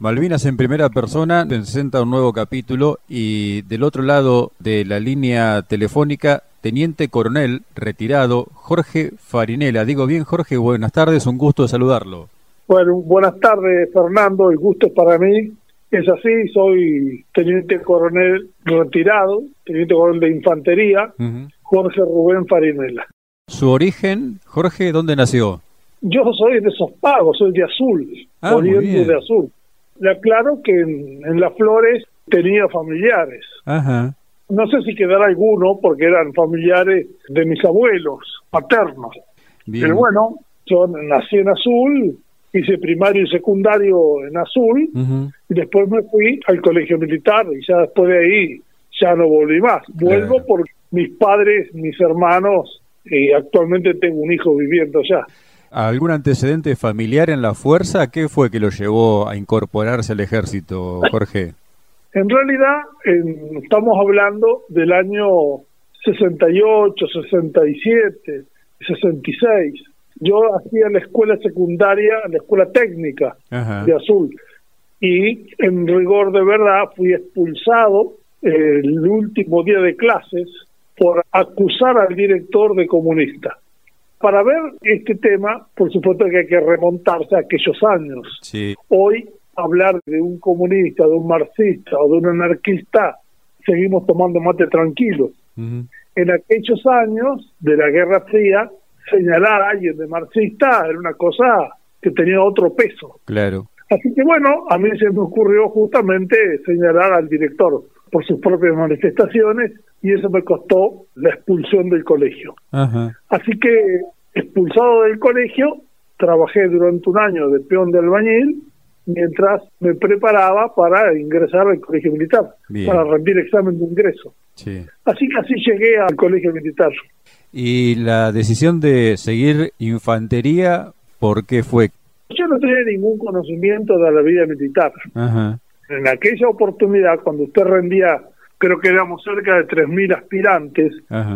Malvinas en primera persona presenta un nuevo capítulo y del otro lado de la línea telefónica, Teniente Coronel retirado Jorge Farinela. Digo bien, Jorge, buenas tardes, un gusto saludarlo. Bueno, buenas tardes, Fernando, el gusto es para mí. Es así, soy Teniente Coronel retirado, Teniente Coronel de Infantería, Jorge Rubén Farinela. ¿Su origen, Jorge, dónde nació? Yo soy de esos pagos, soy de Azul, ah, oriente de Azul. Le aclaro que en, Las Flores tenía familiares. Ajá. No sé si quedará alguno porque eran familiares de mis abuelos paternos. Pero bueno, yo nací en Azul, hice primario y secundario en Azul, y después me fui al colegio militar y ya después de ahí ya no volví más. Vuelvo por mis padres, mis hermanos, y actualmente tengo un hijo viviendo allá. ¿Algún antecedente familiar en la fuerza? ¿Qué fue que lo llevó a incorporarse al ejército, Jorge? En realidad, estamos hablando del año 68, 67, 66. Yo hacía la escuela secundaria, la escuela técnica de Azul. Y en rigor de verdad fui expulsado el último día de clases por acusar al director de comunista para ver este tema, por supuesto que hay que remontarse a aquellos años. Hoy hablar de un comunista, de un marxista o de un anarquista, seguimos tomando mate tranquilos. En aquellos años de la Guerra Fría, señalar a alguien de marxista era una cosa que tenía otro peso. Claro. Así que bueno, a mí se me ocurrió justamente señalar al director por sus propias manifestaciones y eso me costó la expulsión del colegio. Así que expulsado del colegio, trabajé durante un año de peón de albañil mientras me preparaba para ingresar al colegio militar, para rendir examen de ingreso. Así que así llegué al colegio militar. ¿Y la decisión de seguir infantería, por qué fue? Yo no tenía ningún conocimiento de la vida militar. Ajá en aquella oportunidad, cuando usted rendía, creo que éramos cerca de 3.000 aspirantes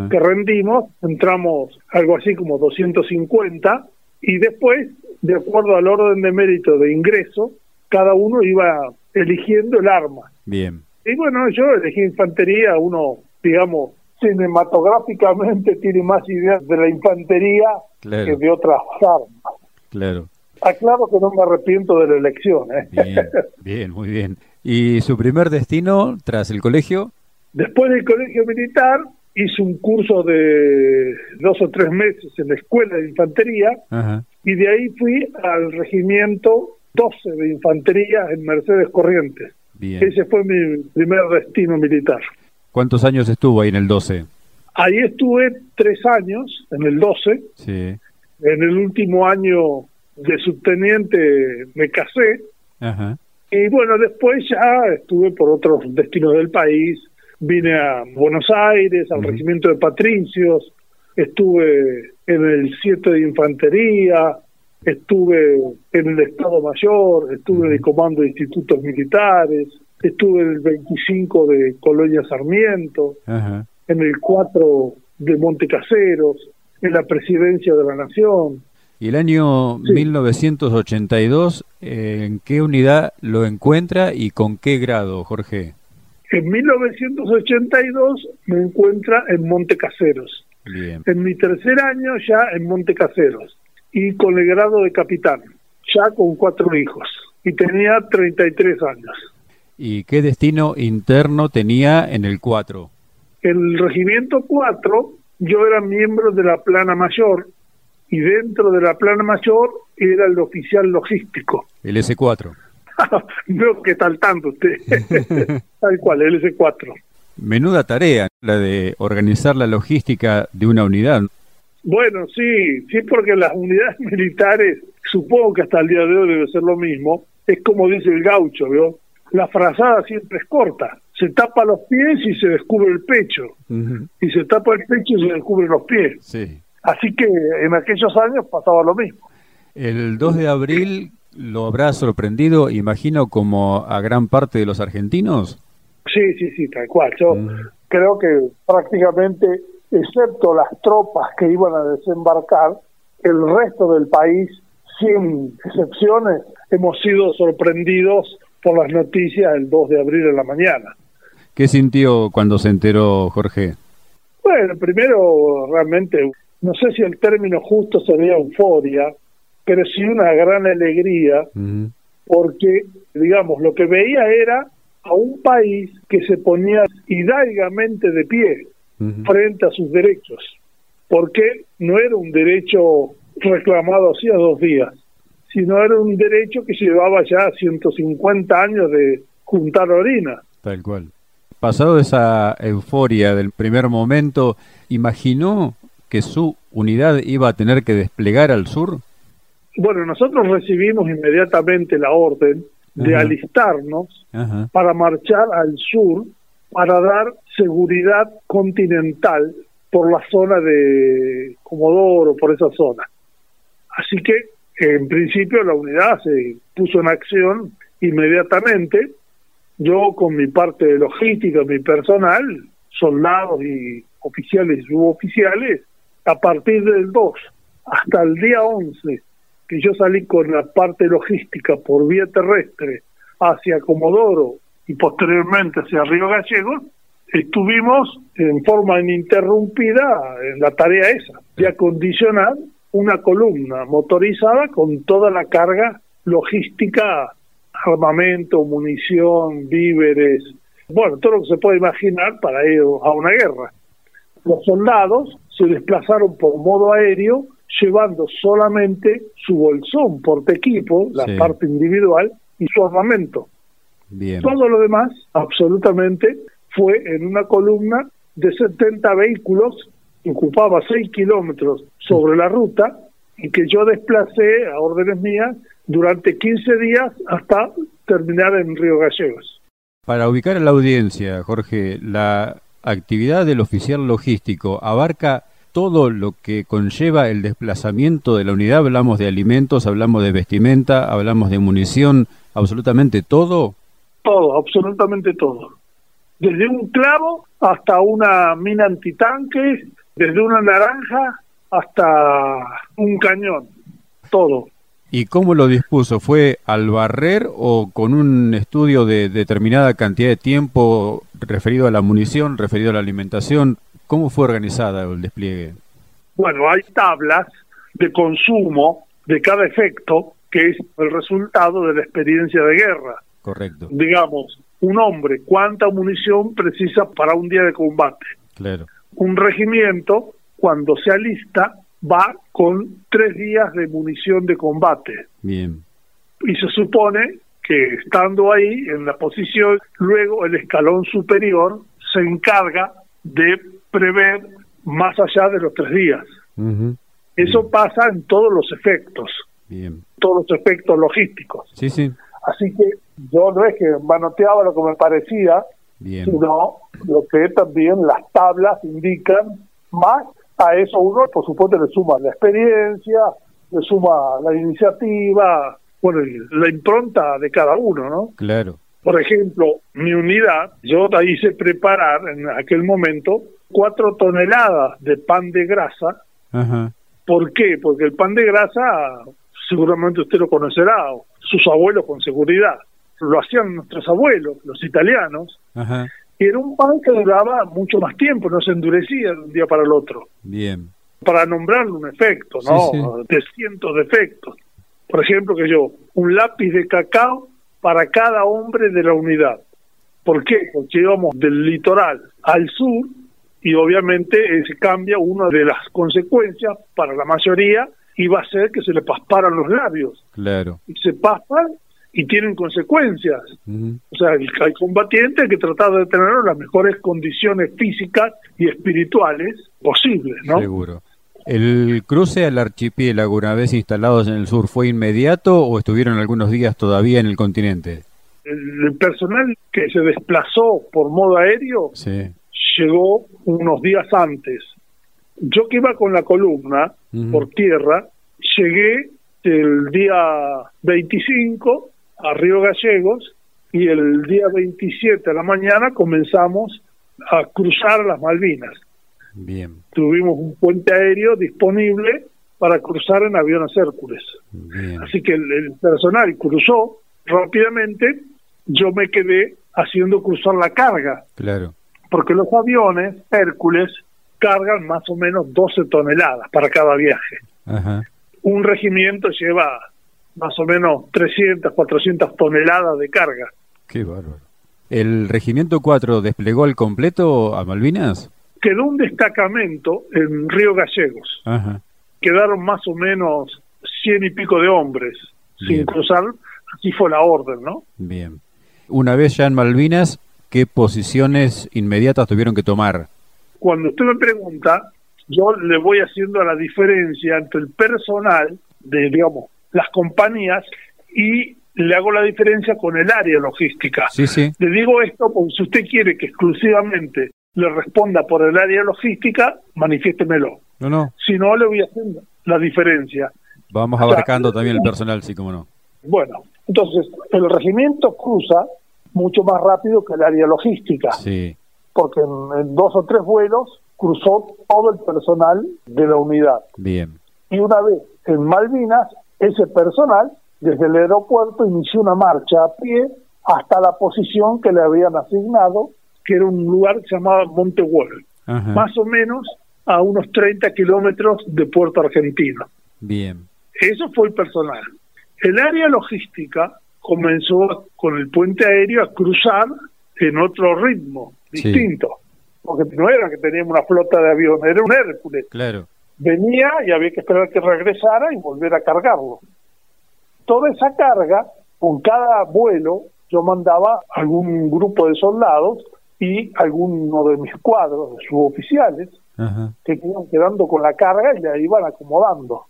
que rendimos, entramos algo así como 250 y después, de acuerdo al orden de mérito de ingreso, cada uno iba eligiendo el arma. Bien. Y bueno, yo elegí infantería, uno, digamos, cinematográficamente tiene más ideas de la infantería que de otras armas. Claro. Aclaro que no me arrepiento de la elección. ¿eh? Bien, muy bien. ¿Y su primer destino tras el colegio? Después del colegio militar hice un curso de dos o tres meses en la escuela de infantería y de ahí fui al regimiento 12 de infantería en Mercedes Corrientes. Ese fue mi primer destino militar. ¿Cuántos años estuvo ahí en el 12? Ahí estuve tres años en el 12. Sí. En el último año de subteniente me casé. Ajá. Y bueno, después ya estuve por otros destinos del país. Vine a Buenos Aires, al Regimiento de Patricios, estuve en el 7 de Infantería, estuve en el Estado Mayor, estuve en el Comando de Institutos Militares, estuve en el 25 de Colonia Sarmiento, en el 4 de Montecaseros, en la Presidencia de la Nación. ¿Y el año 1982 en qué unidad lo encuentra y con qué grado, Jorge? En 1982 me encuentra en Montecaseros. Bien. En mi tercer año ya en Montecaseros y con el grado de capitán, ya con cuatro hijos y tenía 33 años. ¿Y qué destino interno tenía en el 4? El regimiento 4 yo era miembro de la plana mayor y dentro de la plana mayor era el oficial logístico. El S4. Veo que tal tanto usted. tal cual, el S4. Menuda tarea, la de organizar la logística de una unidad. Bueno, sí, sí, porque las unidades militares, supongo que hasta el día de hoy debe ser lo mismo, es como dice el gaucho, ¿vio? La frazada siempre es corta. Se tapa los pies y se descubre el pecho. Y se tapa el pecho y se descubren los pies. Sí. Así que en aquellos años pasaba lo mismo. El 2 de abril lo habrá sorprendido, imagino, como a gran parte de los argentinos. Sí, sí, sí, tal cual. Yo mm. creo que prácticamente, excepto las tropas que iban a desembarcar, el resto del país, sin excepciones, hemos sido sorprendidos por las noticias el 2 de abril en la mañana. ¿Qué sintió cuando se enteró Jorge? Bueno, primero realmente, no sé si el término justo sería euforia, pero sí una gran alegría, porque, digamos, lo que veía era a un país que se ponía hidaigamente de pie frente a sus derechos, porque no era un derecho reclamado hacía dos días, sino era un derecho que llevaba ya 150 años de juntar orina. Tal cual. Pasado esa euforia del primer momento, ¿imaginó que su unidad iba a tener que desplegar al sur? Bueno, nosotros recibimos inmediatamente la orden de alistarnos para marchar al sur para dar seguridad continental por la zona de Comodoro, por esa zona. Así que, en principio, la unidad se puso en acción inmediatamente. Yo, con mi parte de logística, mi personal, soldados y oficiales y suboficiales, a partir del 2 hasta el día 11, que yo salí con la parte logística por vía terrestre hacia Comodoro y posteriormente hacia Río Gallegos, estuvimos en forma ininterrumpida en la tarea esa, de acondicionar una columna motorizada con toda la carga logística, armamento, munición, víveres, bueno, todo lo que se puede imaginar para ir a una guerra. Los soldados se desplazaron por modo aéreo llevando solamente su bolsón porte equipo, la parte individual, y su armamento. Todo lo demás, absolutamente, fue en una columna de 70 vehículos ocupaba 6 kilómetros sobre la ruta y que yo desplacé a órdenes mías durante 15 días hasta terminar en Río Gallegos. Para ubicar a la audiencia, Jorge, la actividad del oficial logístico abarca todo lo que conlleva el desplazamiento de la unidad. Hablamos de alimentos, hablamos de vestimenta, hablamos de munición, absolutamente todo. Todo, absolutamente todo. Desde un clavo hasta una mina antitanque, desde una naranja hasta un cañón, todo. ¿Y cómo lo dispuso? ¿Fue al barrer o con un estudio de determinada cantidad de tiempo referido a la munición, referido a la alimentación? ¿Cómo fue organizada el despliegue? Bueno, hay tablas de consumo de cada efecto que es el resultado de la experiencia de guerra. Correcto. Digamos, un hombre, ¿cuánta munición precisa para un día de combate? Claro un regimiento, cuando se alista, va con tres días de munición de combate. Bien. Y se supone que estando ahí en la posición, luego el escalón superior se encarga de prever más allá de los tres días. Eso pasa en todos los efectos, Bien. todos los efectos logísticos. Sí, sí. Así que yo no es que manoteaba lo que me parecía, sino lo que también las tablas indican más a eso uno por supuesto le suma la experiencia le suma la iniciativa bueno la impronta de cada uno no claro por ejemplo mi unidad yo la hice preparar en aquel momento cuatro toneladas de pan de grasa Ajá. ¿por qué? porque el pan de grasa seguramente usted lo conocerá sus abuelos con seguridad lo hacían nuestros abuelos, los italianos, y era un pan que duraba mucho más tiempo, no se endurecía de un día para el otro. Bien. Para nombrarle un efecto, ¿no? De cientos de efectos. Por ejemplo, que yo, un lápiz de cacao para cada hombre de la unidad. ¿Por qué? Porque íbamos del litoral al sur y obviamente se cambia una de las consecuencias para la mayoría iba a ser que se le pasparan los labios. Claro. Y se paspan y tienen consecuencias. O sea, el, combatiente hay que tratar de tener las mejores condiciones físicas y espirituales posibles, ¿no? Seguro. ¿El cruce al archipiélago una vez instalados en el sur fue inmediato o estuvieron algunos días todavía en el continente? El, personal que se desplazó por modo aéreo llegó unos días antes. Yo que iba con la columna por tierra, llegué el día 25 a Río Gallegos y el día 27 de la mañana comenzamos a cruzar las Malvinas. Bien. Tuvimos un puente aéreo disponible para cruzar en aviones Hércules. Así que el, personal cruzó rápidamente yo me quedé haciendo cruzar la carga. Claro. Porque los aviones Hércules cargan más o menos 12 toneladas para cada viaje. Ajá. Un regimiento lleva más o menos 300, 400 toneladas de carga. Qué bárbaro. ¿El Regimiento 4 desplegó al completo a Malvinas? Quedó un destacamento en Río Gallegos. Ajá. Quedaron más o menos cien y pico de hombres Bien. sin cruzar. Así fue la orden, ¿no? Bien. Una vez ya en Malvinas, ¿qué posiciones inmediatas tuvieron que tomar? Cuando usted me pregunta, yo le voy haciendo la diferencia entre el personal de, digamos, las compañías y le hago la diferencia con el área logística. Sí, sí. Le digo esto porque si usted quiere que exclusivamente le responda por el área logística, manifiéstemelo. No, no. Si no, le voy haciendo la diferencia. Vamos O sea, abarcando también el personal, sí, como no. Bueno, entonces el regimiento cruza mucho más rápido que el área logística, Sí. porque en, en dos o tres vuelos cruzó todo el personal de la unidad. Bien. Y una vez en Malvinas, ese personal desde el aeropuerto inició una marcha a pie hasta la posición que le habían asignado, que era un lugar que se llamaba Monte Wolf, más o menos a unos 30 kilómetros de Puerto Argentino. Bien. Eso fue el personal. El área logística comenzó con el puente aéreo a cruzar en otro ritmo, Sí. distinto. Porque no era que teníamos una flota de aviones, era un Hércules. Claro. Venía y había que esperar que regresara y volver a cargarlo. Toda esa carga, con cada vuelo, yo mandaba algún grupo de soldados y alguno de mis cuadros, de suboficiales, Ajá. que iban quedando con la carga y la iban acomodando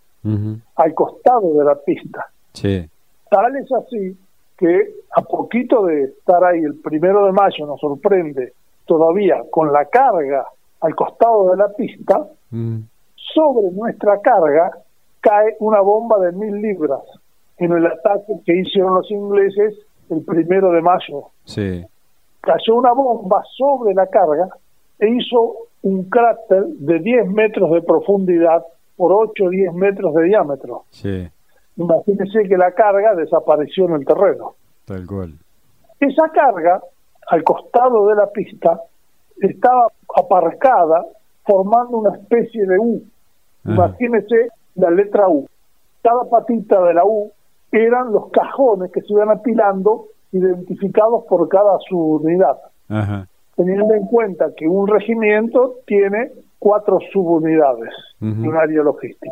al costado de la pista. Sí. Tal es así que a poquito de estar ahí el primero de mayo nos sorprende todavía con la carga al costado de la pista, sobre nuestra carga cae una bomba de mil libras en el ataque que hicieron los ingleses el primero de mayo. Sí. Cayó una bomba sobre la carga e hizo un cráter de 10 metros de profundidad por 8 o 10 metros de diámetro. Sí. Imagínense que la carga desapareció en el terreno. Tal cual. Esa carga, al costado de la pista, estaba aparcada formando una especie de U. Ajá. Imagínense la letra U. Cada patita de la U eran los cajones que se iban apilando, identificados por cada subunidad, Ajá. teniendo en cuenta que un regimiento tiene cuatro subunidades Ujú. de un área logística.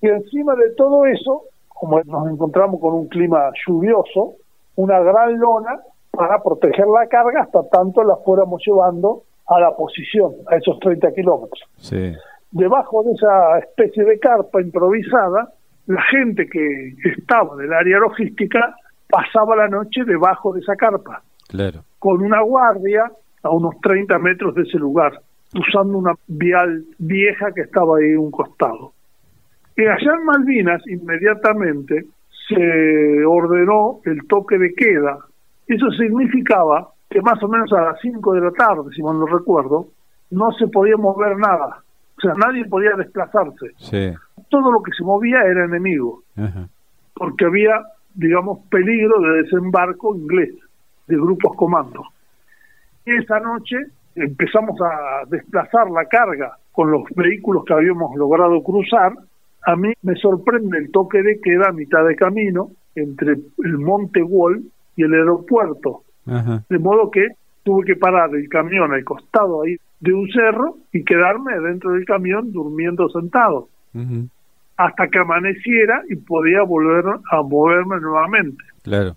Y encima de todo eso, como nos encontramos con un clima lluvioso, una gran lona para proteger la carga hasta tanto la fuéramos llevando a la posición, a esos 30 kilómetros. Sí. Debajo de esa especie de carpa improvisada, la gente que estaba del área logística pasaba la noche debajo de esa carpa, Claro. con una guardia a unos 30 metros de ese lugar, usando una vial vieja que estaba ahí a un costado. Y allá en Malvinas, inmediatamente, se ordenó el toque de queda. Eso significaba que más o menos a las 5 de la tarde, si mal no recuerdo, no se podía mover nada. O sea, nadie podía desplazarse. Sí. Todo lo que se movía era enemigo, Ajá. porque había, digamos, peligro de desembarco inglés, de grupos comandos. Esa noche empezamos a desplazar la carga con los vehículos que habíamos logrado cruzar. A mí me sorprende el toque de queda a mitad de camino entre el Monte Wall y el aeropuerto. Ajá. De modo que tuve que parar el camión al costado ahí de un cerro y quedarme dentro del camión durmiendo sentado Ujú. Hasta que amaneciera y podía volver a moverme nuevamente. Claro.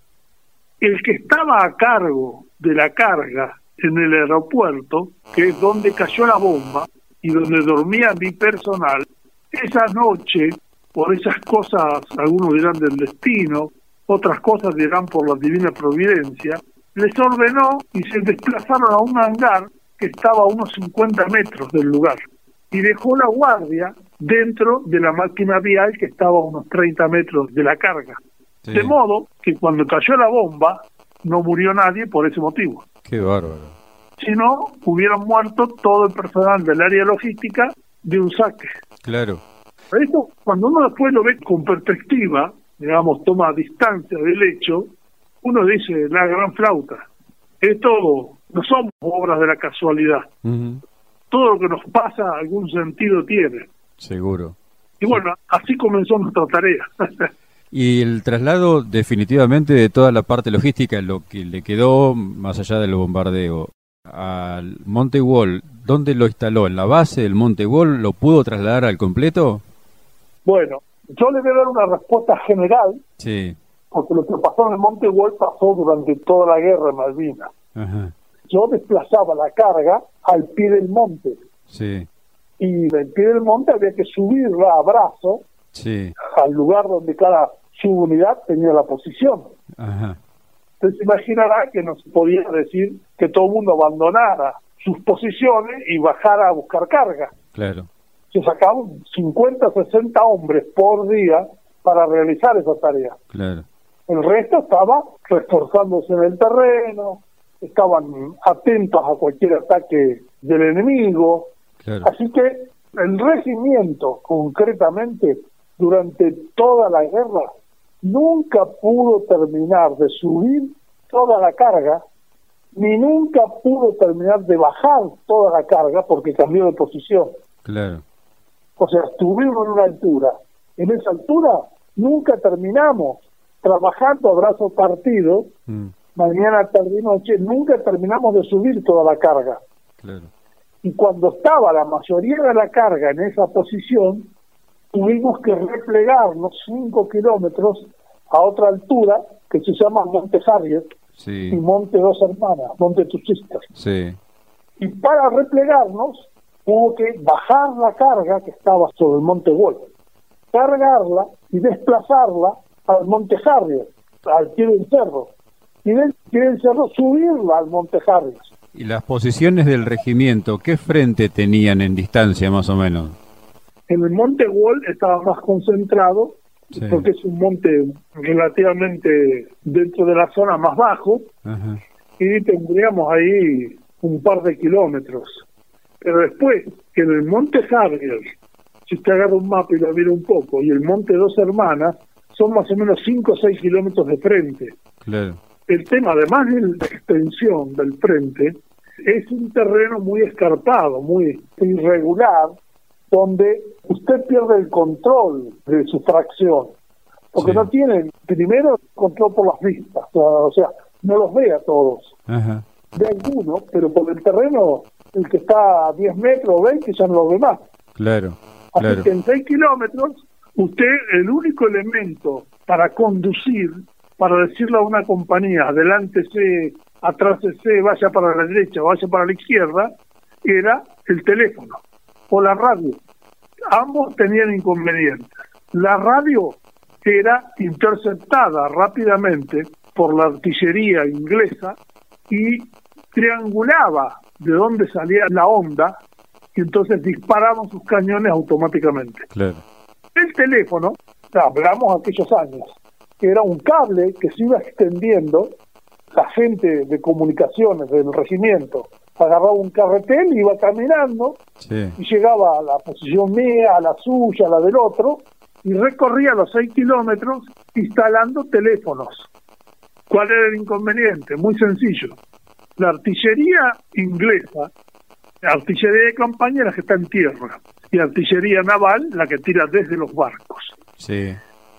El que estaba a cargo de la carga en el aeropuerto, que es donde cayó la bomba y donde dormía mi personal, esa noche, por esas cosas, algunos dirán del destino, otras cosas dirán por la divina providencia, les ordenó y se desplazaron a un hangar que estaba a unos 50 metros del lugar y dejó la guardia dentro de la máquina vial que estaba a unos 30 metros de la carga. Sí. De modo que cuando cayó la bomba no murió nadie por ese motivo. Qué bárbaro. Si no, hubieran muerto todo el personal del área logística de un saque. Claro. Esto, cuando uno después lo ve con perspectiva, digamos, toma distancia del hecho, uno dice la gran flauta. Esto no somos obras de la casualidad. Todo lo que nos pasa algún sentido tiene. Seguro. Y bueno, así comenzó nuestra tarea. y el traslado definitivamente de toda la parte logística, lo que le quedó más allá del bombardeo, al Monte Wall, ¿dónde lo instaló? ¿En la base del Monte Wall? ¿Lo pudo trasladar al completo? Bueno, yo le voy a dar una respuesta general. Sí. Porque lo que pasó en el Monte Wall pasó durante toda la guerra en Malvinas. Yo desplazaba la carga al pie del monte. Sí. Y del pie del monte había que subirla a brazo sí. al lugar donde cada subunidad tenía la posición. Ajá. Entonces imaginará que no se podía decir que todo el mundo abandonara sus posiciones y bajara a buscar carga. Claro. Se sacaban 50, 60 hombres por día para realizar esa tarea. Claro. El resto estaba reforzándose en el terreno, estaban atentos a cualquier ataque del enemigo. Claro. Así que el regimiento, concretamente, durante toda la guerra, nunca pudo terminar de subir toda la carga, ni nunca pudo terminar de bajar toda la carga porque cambió de posición. Claro. O sea, estuvimos en una altura. En esa altura nunca terminamos trabajando a brazo partido, mm. mañana, tarde y noche, nunca terminamos de subir toda la carga. Claro. Y cuando estaba la mayoría de la carga en esa posición, tuvimos que replegarnos cinco kilómetros a otra altura que se llama Monte Harriet sí. y Monte Dos Hermanas, Monte Tuchistas. Sí. Y para replegarnos hubo que bajar la carga que estaba sobre el Monte Wolf, cargarla y desplazarla al Monte Harriet, al pie del cerro, y del pie del cerro subirla al Monte Harriet. ¿Y las posiciones del regimiento, qué frente tenían en distancia más o menos? En el Monte Wall estaba más concentrado, porque es un monte relativamente dentro de la zona más bajo, y tendríamos ahí un par de kilómetros. Pero después, que en el Monte Harrier, si usted agarra un mapa y lo mira un poco, y el Monte Dos Hermanas, son más o menos 5 o 6 kilómetros de frente. Claro. El tema, además de la extensión del frente, es un terreno muy escarpado, muy irregular, donde usted pierde el control de su fracción, porque no tiene, primero, control por las vistas, o sea, no los ve a todos. Ajá. Ve algunos, pero por el terreno, el que está a 10 metros o 20 ya no lo ve más. Claro, Así claro. que en 6 kilómetros, usted, el único elemento para conducir, para decirle a una compañía, adelántese, atrásese, vaya para la derecha, vaya para la izquierda, era el teléfono o la radio. Ambos tenían inconvenientes. La radio era interceptada rápidamente por la artillería inglesa y triangulaba de dónde salía la onda y entonces disparaban sus cañones automáticamente. Claro. El teléfono, hablamos aquellos años, era un cable que se iba extendiendo, la gente de comunicaciones del regimiento agarraba un carretel, iba caminando Sí. y llegaba a la posición mía, a la suya, a la del otro, y recorría los seis kilómetros instalando teléfonos. ¿Cuál era el inconveniente? Muy sencillo. La artillería inglesa, la artillería de campaña la que está en tierra, y artillería naval la que tira desde los barcos. Sí.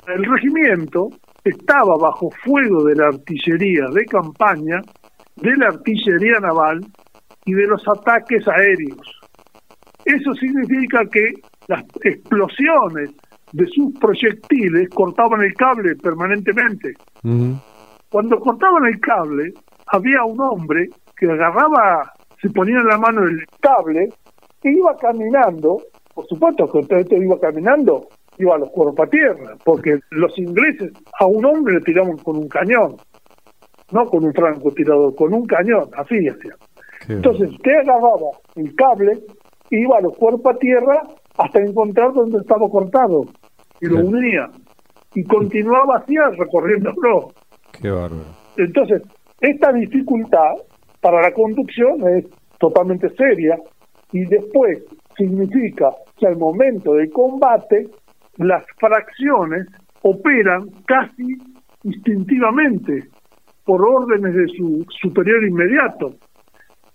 El regimiento estaba bajo fuego de la artillería de campaña, de la artillería naval y de los ataques aéreos. Eso significa que las explosiones de sus proyectiles cortaban el cable permanentemente. Cuando cortaban el cable, había un hombre que agarraba, se ponía en la mano el cable e iba caminando. Por supuesto que usted iba caminando, iba a los cuerpos a tierra, porque los ingleses a un hombre le tiraban con un cañón, no con un francotirador, con un cañón, así hacía. Qué Entonces usted agarraba el cable, iba a los cuerpos a tierra hasta encontrar donde estaba cortado y lo unía y continuaba así recorriéndolo. Qué bárbaro. Entonces, esta dificultad para la conducción es totalmente seria y después significa que al momento del combate las fracciones operan casi instintivamente. por órdenes de su superior inmediato.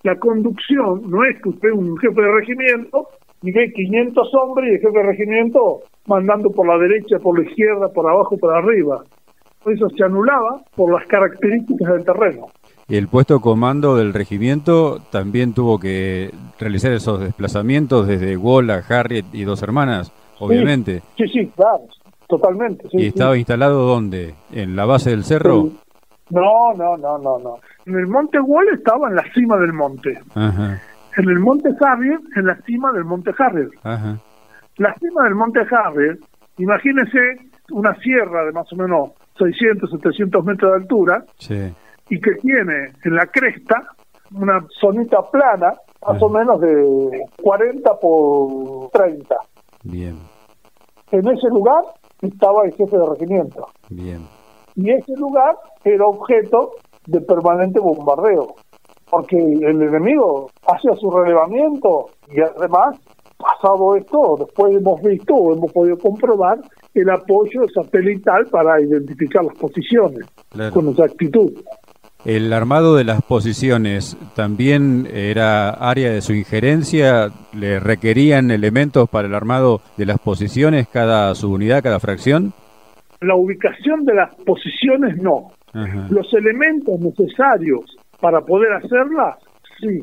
La conducción no es que usted un jefe de regimiento y ve 500 hombres y el jefe de regimiento mandando por la derecha, por la izquierda, por abajo, por arriba. Eso se anulaba por las características del terreno. El puesto comando del regimiento también tuvo que realizar esos desplazamientos desde Wola, Harriet y dos hermanas, obviamente. Sí, sí, claro, totalmente. ¿Y estaba instalado dónde? ¿En la base del cerro? No, no, no, no, no. En el monte Wall estaba en la cima del monte. Ajá. En el monte Harriet, en la cima del monte Harriet. Ajá. La cima del monte Harriet, imagínese una sierra de más o menos 600, 700 metros de altura, Sí. y que tiene en la cresta una zonita plana, más o menos de 40 por 30. Bien, En ese lugar estaba el jefe de regimiento. bien. Y ese lugar era objeto de permanente bombardeo, porque el enemigo hacía su relevamiento y además, pasado esto, después hemos visto o hemos podido comprobar el apoyo satelital para identificar las posiciones Claro. con exactitud. ¿El armado de las posiciones también era área de su injerencia? ¿Le requerían elementos para el armado de las posiciones cada subunidad, cada fracción? La ubicación de las posiciones no. Ajá. Los elementos necesarios para poder hacerlas, sí.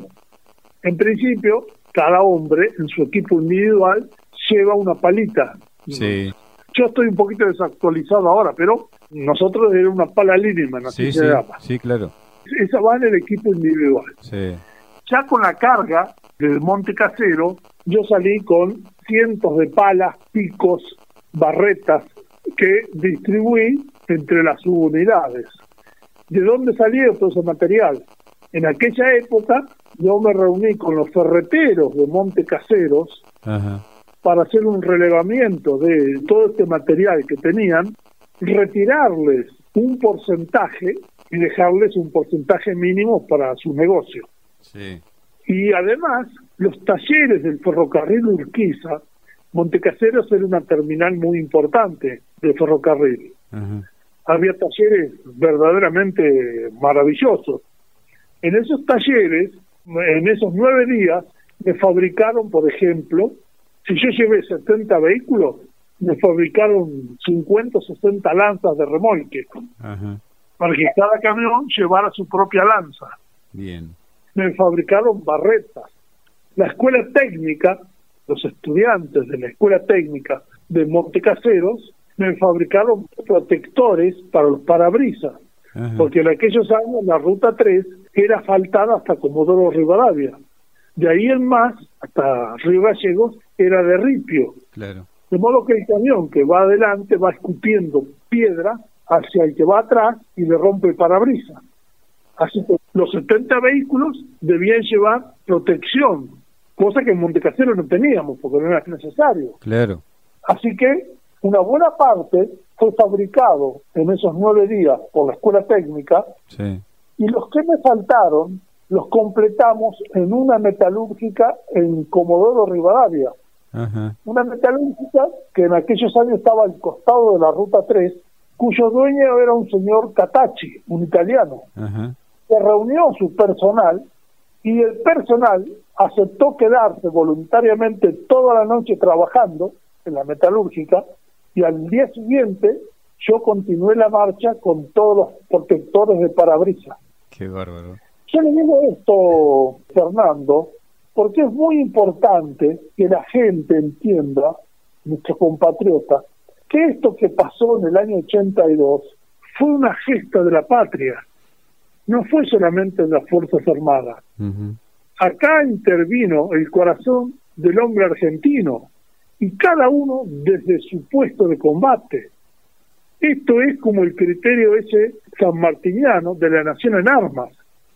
En principio, cada hombre en su equipo individual lleva una palita. Sí, Yo estoy un poquito desactualizado ahora, pero nosotros era una pala así sí, se sí, llama. sí, claro. Esa va en el equipo individual. Sí, Ya con la carga del Monte Casero, yo salí con cientos de palas, picos, barretas que distribuí entre las subunidades. ¿De dónde salió todo ese material? En aquella época yo me reuní con los ferreteros de Monte Caseros ajá. Para hacer un relevamiento de todo este material que tenían, retirarles un porcentaje y dejarles un porcentaje mínimo para su negocio. Sí, Y además, los talleres del ferrocarril Urquiza, Montecaseros era una terminal muy importante de ferrocarril. Había talleres verdaderamente maravillosos. En esos talleres, en esos nueve días, me fabricaron, por ejemplo, si yo llevé 70 vehículos, me fabricaron 50 o 60 lanzas de remolque, Ajá. para que cada camión llevara su propia lanza. Bien. me fabricaron barretas. La escuela técnica, los estudiantes de la escuela técnica de Montecaseros, me fabricaron protectores para los parabrisas, Ajá. porque en aquellos años la ruta 3 era asfaltada hasta Comodoro Rivadavia. De ahí en más, hasta Río Gallegos, era de ripio. Claro. De modo que el camión que va adelante va escupiendo piedra hacia el que va atrás y le rompe el parabrisas. Así que los 70 vehículos debían llevar protección, cosa que en Montecasero no teníamos porque no era necesario. Claro. Así que una buena parte fue fabricado en esos nueve días por la escuela técnica Sí. y los que me faltaron los completamos en una metalúrgica en Comodoro Rivadavia. Ajá. Una metalúrgica que en aquellos años estaba al costado de la Ruta 3, cuyo dueño era un señor Catachi, un italiano Ajá. se reunió su personal y el personal aceptó quedarse voluntariamente toda la noche trabajando en la metalúrgica y al día siguiente yo continué la marcha con todos los protectores de parabrisas. Qué bárbaro. Yo le digo esto, Fernando, porque es muy importante que la gente entienda, nuestros compatriotas, que esto que pasó en el año 82 fue una gesta de la patria, no fue solamente de las Fuerzas Armadas. Acá intervino el corazón del hombre argentino y cada uno desde su puesto de combate. Esto es como el criterio ese sanmartiniano de la nación en armas.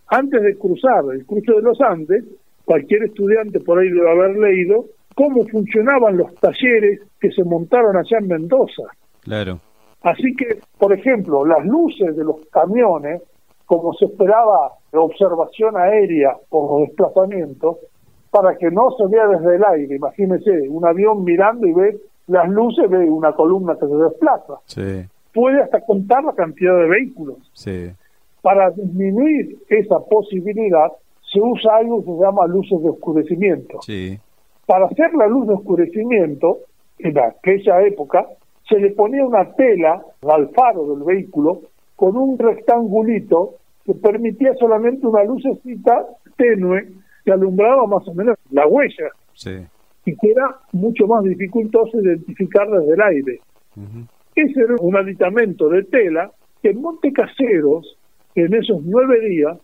Antes de cruzar el cruce de los Andes, cualquier estudiante por ahí debe haber leído cómo funcionaban los talleres que se montaron allá en Mendoza. Claro. Así que, por ejemplo, las luces de los camiones, como se esperaba observación aérea por los desplazamientos, para que no se vea desde el aire, imagínese, un avión mirando y ve las luces, ve una columna que se desplaza. Sí. Puede hasta contar la cantidad de vehículos. Sí. Para disminuir esa posibilidad, se usa algo que se llama luces de oscurecimiento. Sí. Para hacer la luz de oscurecimiento, en aquella época, se le ponía una tela al faro del vehículo con un rectangulito que permitía solamente una lucecita tenue que alumbraba más o menos la huella Sí. y que era mucho más dificultoso identificar desde el aire. Ese era un aditamento de tela que en Monte Caseros, en esos nueve días,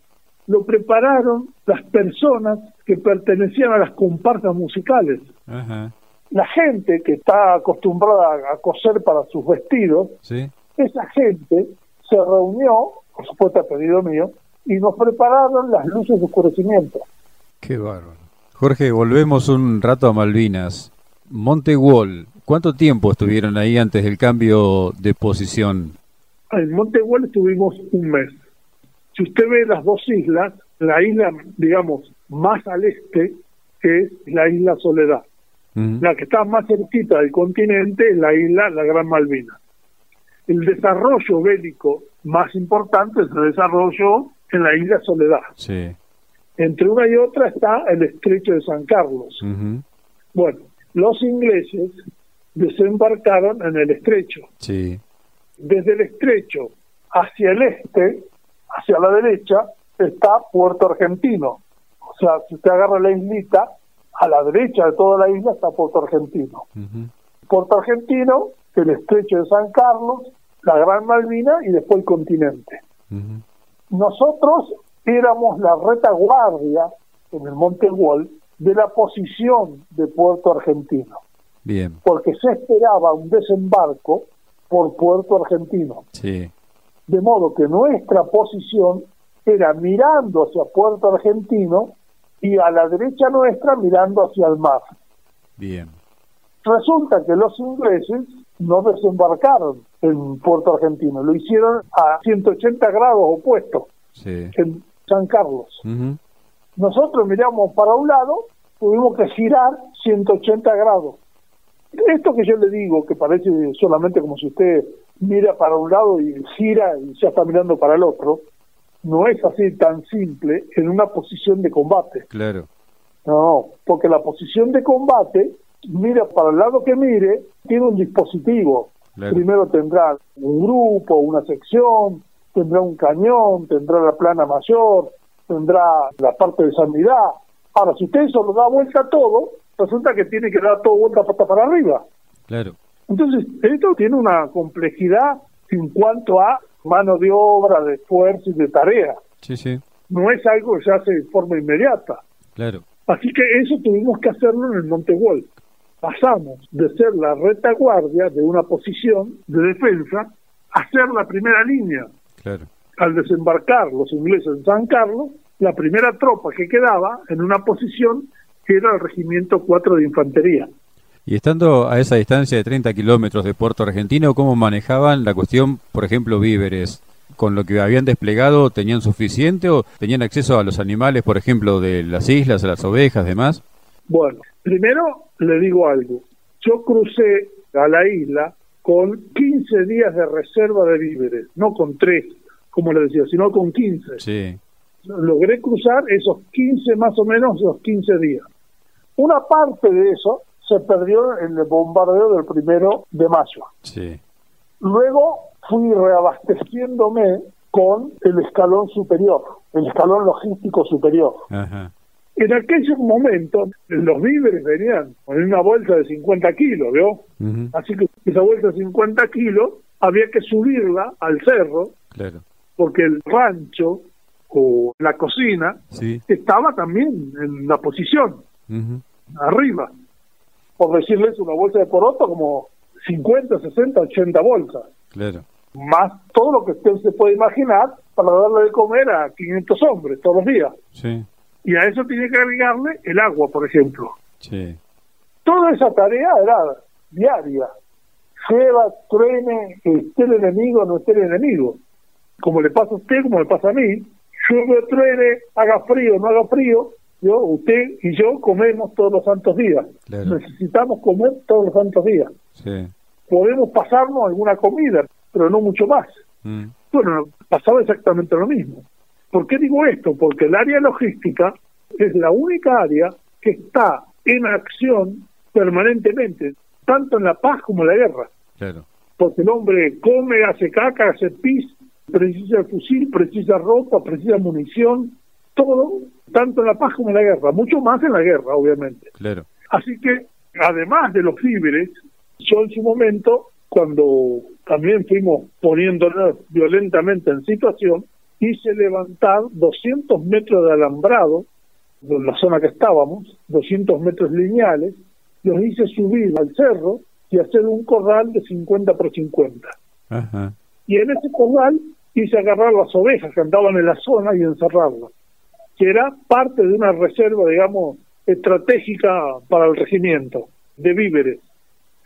lo prepararon las personas que pertenecían a las comparsas musicales. Ajá. La gente que está acostumbrada a coser para sus vestidos, Sí. esa gente se reunió, por supuesto a pedido mío, y nos prepararon las luces de oscurecimiento. Qué bárbaro. Jorge, volvemos un rato a Malvinas. Monte Wall, ¿cuánto tiempo estuvieron ahí antes del cambio de posición? En Montegual estuvimos un mes. Si usted ve las dos islas, la isla, digamos, más al este es la isla Soledad. La que está más cerquita del continente es la isla La Gran Malvina. El desarrollo bélico más importante se desarrolló en la isla Soledad. Sí. Entre una y otra está el estrecho de San Carlos. Bueno, los ingleses desembarcaron en el estrecho. Sí. Desde el estrecho hacia el este, hacia la derecha, está Puerto Argentino. O sea, si usted agarra la islita, a la derecha de toda la isla está Puerto Argentino. Puerto Argentino, el estrecho de San Carlos, la Gran Malvina y después el continente. Nosotros éramos la retaguardia en el Monte Wall de la posición de Puerto Argentino, Bien. porque se esperaba un desembarco por Puerto Argentino. Sí. De modo que nuestra posición era mirando hacia Puerto Argentino y a la derecha nuestra mirando hacia el mar. Bien. Resulta que los ingleses no desembarcaron en Puerto Argentino, lo hicieron a 180 grados opuestos, Sí. en San Carlos. Nosotros miramos para un lado, tuvimos que girar 180 grados. Esto que yo le digo, que parece solamente como si usted mira para un lado y gira y ya está mirando para el otro, no es así tan simple en una posición de combate. Claro. No, porque la posición de combate, mira para el lado que mire, tiene un dispositivo. Claro. Primero tendrá un grupo, una sección, tendrá un cañón, tendrá la plana mayor, tendrá la parte de sanidad. Ahora, si usted eso lo da vuelta a todo, resulta que tiene que dar todo vuelta para arriba. Claro. Entonces, esto tiene una complejidad en cuanto a mano de obra, de esfuerzo y de tarea. Sí, sí. No es algo que se hace de forma inmediata. Claro. Así que eso tuvimos que hacerlo en el Monte Wolf. Pasamos de ser la retaguardia de una posición de defensa a ser la primera línea. Claro. Al desembarcar los ingleses en San Carlos, la primera tropa que quedaba en una posición era el Regimiento 4 de Infantería. Y estando a esa distancia de 30 kilómetros de Puerto Argentino, ¿cómo manejaban la cuestión, por ejemplo, víveres? ¿Con lo que habían desplegado tenían suficiente o tenían acceso a los animales, por ejemplo, de las islas, a las ovejas, demás? Bueno, primero le digo algo. Yo crucé a la isla con 15 días de reserva de víveres, no con 3, como le decía, sino con 15. Sí. logré cruzar esos 15 más o menos, esos 15 días. Una parte de eso se perdió en el bombardeo del primero de mayo. Sí. Luego fui reabasteciéndome con el escalón superior, el escalón logístico superior. Ajá. En aquel momento los víveres venían en una bolsa de 50 kilos, ¿vio? Así que esa bolsa de 50 kilos había que subirla al cerro Claro. porque el rancho o la cocina Sí. estaba también en la posición, arriba. Por decirles una bolsa de poroto como 50, 60, 80 bolsas. Claro. Más todo lo que usted se puede imaginar para darle de comer a 500 hombres todos los días. Sí. Y a eso tiene que agregarle el agua, por ejemplo. Sí. Toda esa tarea era diaria. Llueva, truene, esté el enemigo o no esté el enemigo. Como le pasa a usted, como le pasa a mí. Llueve, truene, haga frío, no haga frío. Yo, usted y yo comemos todos los santos días. Claro. Necesitamos comer todos los santos días. Sí. Podemos pasarnos alguna comida, pero no mucho más. Mm. Bueno, pasaba exactamente lo mismo. ¿Por qué digo esto? Porque el área logística es la única área que está en acción permanentemente, tanto en la paz como en la guerra. Claro. Porque el hombre come, hace caca, hace pis, precisa fusil, precisa ropa, precisa munición, todo, tanto en la paz como en la guerra, mucho más en la guerra, obviamente. Claro. Así que, además de los víveres, yo en su momento, cuando también fuimos poniéndonos violentamente en situación, hice levantar 200 metros de alambrado en la zona que estábamos, 200 metros lineales, los hice subir al cerro y hacer un corral de 50 por 50. Ajá. Y en ese corral hice agarrar las ovejas que andaban en la zona y encerrarlas, que era parte de una reserva, digamos, estratégica para el regimiento de víveres.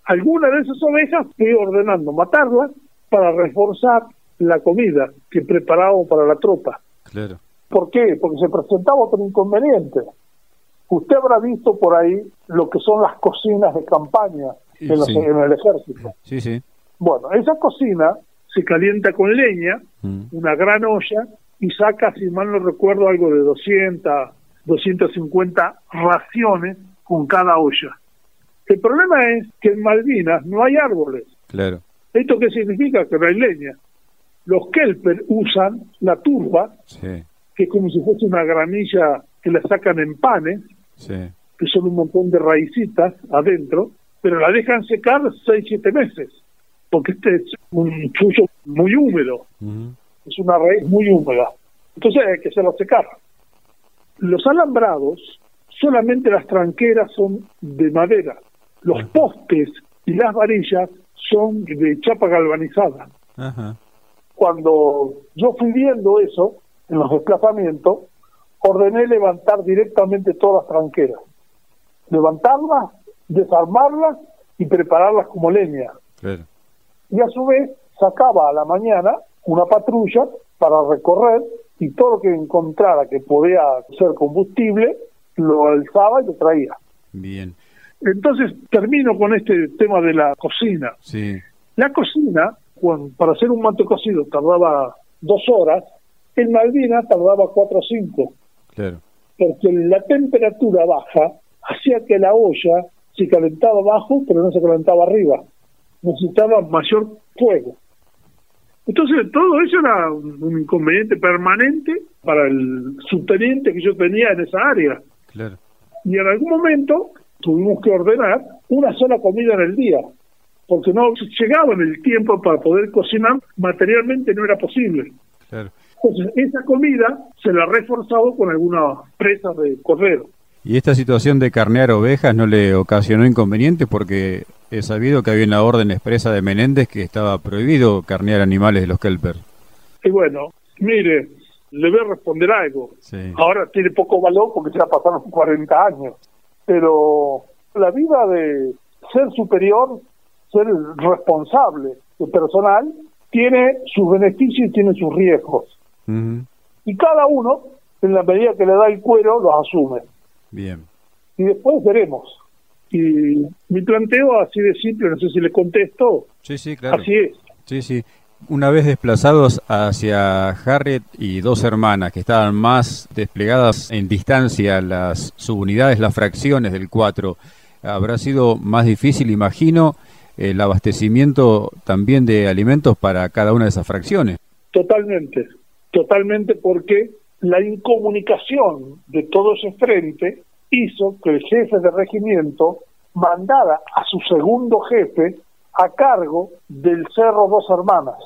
Algunas de esas ovejas fui ordenando matarlas para reforzar la comida que preparábamos para la tropa. Claro. ¿Por qué? Porque se presentaba otro inconveniente. Usted habrá visto por ahí lo que son las cocinas de campaña en, los- Sí. en el ejército. Sí, sí. Bueno, esa cocina se calienta con leña, Mm. una gran olla, y saca, si mal no recuerdo, algo de 200, 250 raciones con cada olla. El problema es que en Malvinas no hay árboles. Claro. ¿Esto qué significa? Que no hay leña. Los kelper usan la turba, Sí, que es como si fuese una granilla que la sacan en panes, sí. que son un montón de raicitas adentro, pero la dejan secar 6, 7 meses, porque este es un chucho muy húmedo. Es una raíz muy húmeda. Entonces hay que hacerlo secar. Los alambrados, solamente las tranqueras son de madera, los postes y las varillas son de chapa galvanizada. Ajá. Cuando yo fui viendo eso en los desplazamientos, ordené levantar directamente todas las tranqueras. Levantarlas, desarmarlas y prepararlas como leña. Claro. Y a su vez sacaba a la mañana una patrulla para recorrer y todo lo que encontrara que podía ser combustible, lo alzaba y lo traía. Bien. Entonces termino con este tema de la cocina. Sí. La cocina, cuando, para hacer un manto cocido tardaba dos horas, en Malvinas tardaba cuatro o cinco, Claro. porque la temperatura baja hacía que la olla se calentaba abajo, pero no se calentaba arriba. Necesitaba mayor fuego. Entonces, todo eso era un un inconveniente permanente para el subteniente que yo tenía en esa área. Claro. Y en algún momento tuvimos que ordenar una sola comida en el día, porque no llegaba en el tiempo para poder cocinar, materialmente no era posible. Claro. Entonces, esa comida se la reforzaba con algunas presas de cordero. ¿Y esta situación de carnear ovejas no le ocasionó inconvenientes? Porque he sabido que había una orden expresa de Menéndez que estaba prohibido carnear animales de los Kelper. Y bueno, mire, le voy a responder algo. Sí. Ahora tiene poco valor porque ya pasaron 40 años, pero la vida de ser superior, ser responsable de personal, tiene sus beneficios y tiene sus riesgos. Y cada uno, en la medida que le da el cuero, los asume. Bien. Y después veremos. Y mi planteo, así de simple, no sé si le contesto, Sí, sí, claro. así es. Sí, sí. Una vez desplazados hacia Harriet y dos hermanas que estaban más desplegadas en distancia las subunidades, las fracciones del 4, habrá sido más difícil, imagino, el abastecimiento también de alimentos para cada una de esas fracciones. Totalmente, totalmente porque la incomunicación de todo ese frente hizo que el jefe de regimiento mandara a su segundo jefe a cargo del Cerro Dos Hermanas,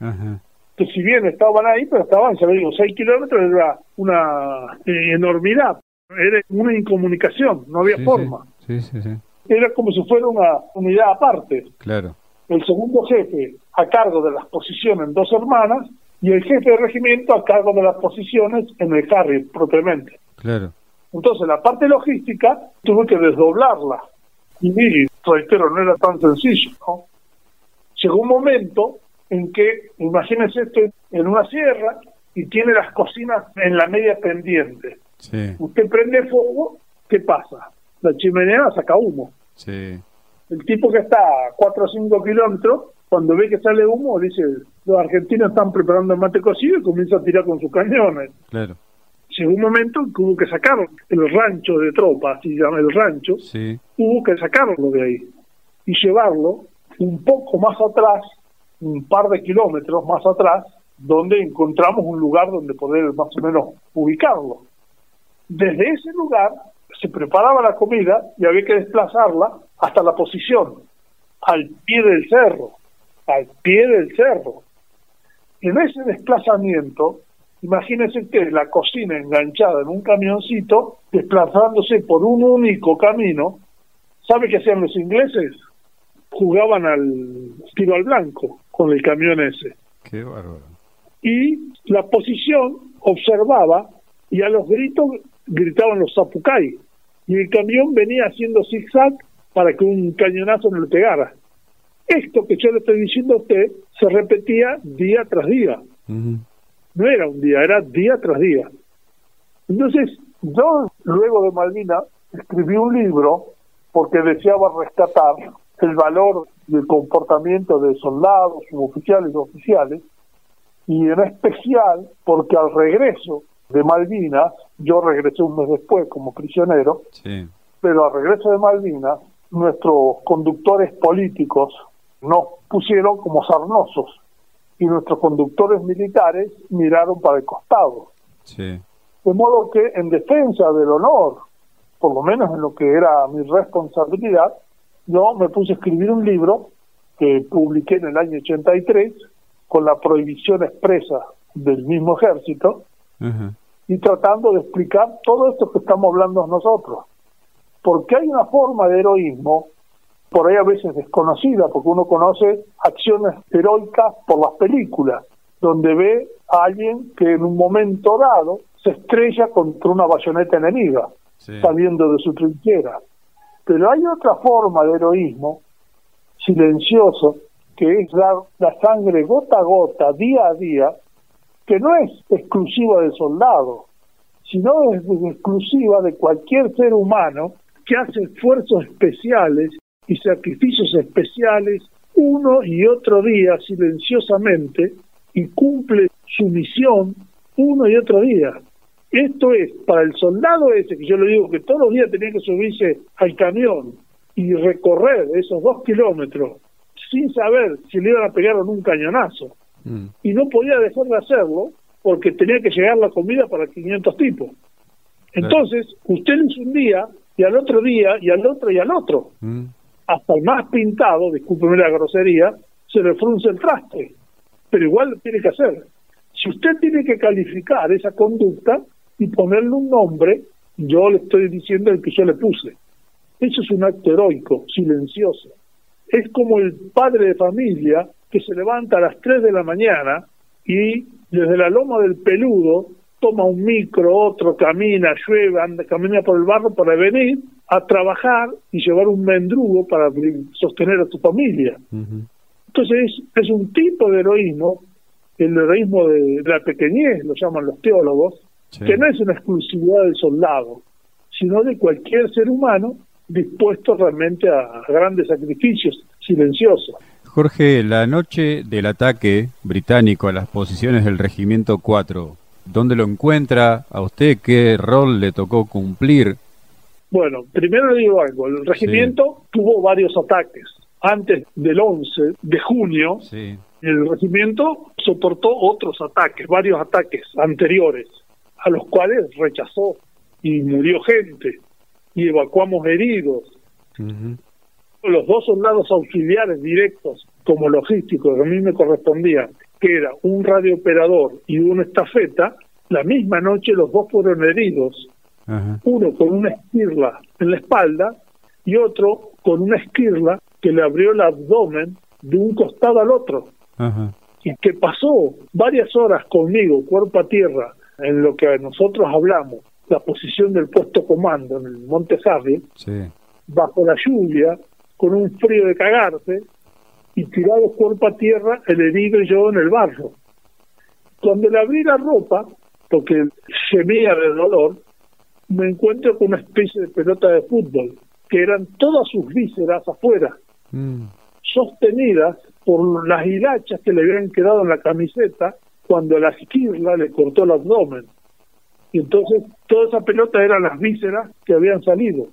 Ajá. que si bien estaban ahí, pero estaban, ya digo, seis kilómetros, era una eh, enormidad, era una incomunicación, no había Sí, forma, Sí, sí, sí. era como si fuera una unidad aparte. Claro. el segundo jefe a cargo de las posiciones en dos hermanas y el jefe de regimiento a cargo de las posiciones en el Harry propiamente. Claro. Entonces la parte logística tuve que desdoblarla. Y mire, reitero, no era tan sencillo, ¿no? Llegó un momento en que, imagínense esto en una sierra y tiene las cocinas en la media pendiente. Sí, Usted prende fuego, ¿qué pasa? La chimenea saca humo. sí. El tipo que está a 4 o 5 kilómetros, cuando ve que sale humo, dice, los argentinos están preparando el mate cocido y comienzan a tirar con sus cañones. Claro. Llegó un momento en que hubo que sacar el rancho de tropas, así se llama el rancho, Sí. hubo que sacarlo de ahí y llevarlo un poco más atrás, un par de kilómetros más atrás, donde encontramos un lugar donde poder más o menos ubicarlo. Desde ese lugar se preparaba la comida y había que desplazarla hasta la posición, al pie del cerro, al pie del cerro. En ese desplazamiento, imagínense que la cocina enganchada en un camioncito, desplazándose por un único camino, ¿sabe qué hacían los ingleses? Jugaban al tiro al blanco con el camión ese Qué bárbaro. y la posición observaba y a los gritos gritaban los zapucay y el camión venía haciendo zigzag para que un cañonazo no le pegara. Esto que yo le estoy diciendo a usted se repetía día tras día. No era un día, era día tras día. Entonces, yo luego de Malvinas escribí un libro porque deseaba rescatar el valor del comportamiento de soldados, suboficiales y oficiales, y en especial porque al regreso de Malvinas, yo regresé un mes después como prisionero, Sí. pero al regreso de Malvinas, nuestros conductores políticos nos pusieron como sarnosos y nuestros conductores militares miraron para el costado. Sí. De modo que en defensa del honor, por lo menos en lo que era mi responsabilidad, yo me puse a escribir un libro que publiqué en el año 83 con la prohibición expresa del mismo ejército y tratando de explicar todo esto que estamos hablando nosotros. Porque hay una forma de heroísmo, por ahí a veces desconocida, porque uno conoce acciones heroicas por las películas, donde ve a alguien que en un momento dado se estrella contra una bayoneta enemiga, Sí. saliendo de su trinchera. Pero hay otra forma de heroísmo, silencioso, que es dar la sangre gota a gota, día a día, que no es exclusiva del soldado, sino es exclusiva de cualquier ser humano que hace esfuerzos especiales y sacrificios especiales uno y otro día silenciosamente y cumple su misión uno y otro día. Esto es, para el soldado ese, que yo le digo que todos los días tenía que subirse al camión y recorrer esos dos kilómetros sin saber si le iban a pegar o no un cañonazo, Mm. y no podía dejar de hacerlo porque tenía que llegar la comida para 500 tipos. Entonces, usted lo hizo un día, y al otro día, y al otro, y al otro. Mm. Hasta el más pintado, discúlpeme la grosería, se le frunce el traste. Pero igual lo tiene que hacer. Si usted tiene que calificar esa conducta y ponerle un nombre, yo le estoy diciendo el que yo le puse. Eso es un acto heroico, silencioso. Es como el padre de familia que se levanta a las 3 de la mañana y desde la loma del peludo toma un micro, otro, camina, llueve, anda, camina por el barro para venir a trabajar y llevar un mendrugo para sostener a tu familia. Entonces es, es un tipo de heroísmo, el heroísmo de la pequeñez, lo llaman los teólogos, Sí. que no es una exclusividad del soldado, sino de cualquier ser humano dispuesto realmente a grandes sacrificios silenciosos. Jorge, la noche del ataque británico a las posiciones del Regimiento 4, ¿dónde lo encuentra? ¿A usted qué rol le tocó cumplir? Bueno, primero le digo algo, el regimiento tuvo varios ataques. Antes del 11 de junio, Sí. el regimiento soportó otros ataques, varios ataques anteriores, a los cuales rechazó y murió gente y evacuamos heridos. Los dos soldados auxiliares directos como logísticos que a mí me correspondían, que era un radiooperador y una estafeta, la misma noche los dos fueron heridos, Ajá. uno con una esquirla en la espalda y otro con una esquirla que le abrió el abdomen de un costado al otro Ajá. y que pasó varias horas conmigo, cuerpo a tierra, en lo que nosotros hablamos, la posición del puesto comando en el Monte Sarri, Sí. bajo la lluvia, con un frío de cagarse, y tirado cuerpo a tierra, el herido y yo en el barro. Cuando le abrí la ropa, porque gemía de dolor, me encuentro con una especie de pelota de fútbol, que eran todas sus vísceras afuera, Mm. sostenidas por las hilachas que le habían quedado en la camiseta cuando la esquirla le cortó el abdomen. Y entonces toda esa pelota eran las vísceras que habían salido.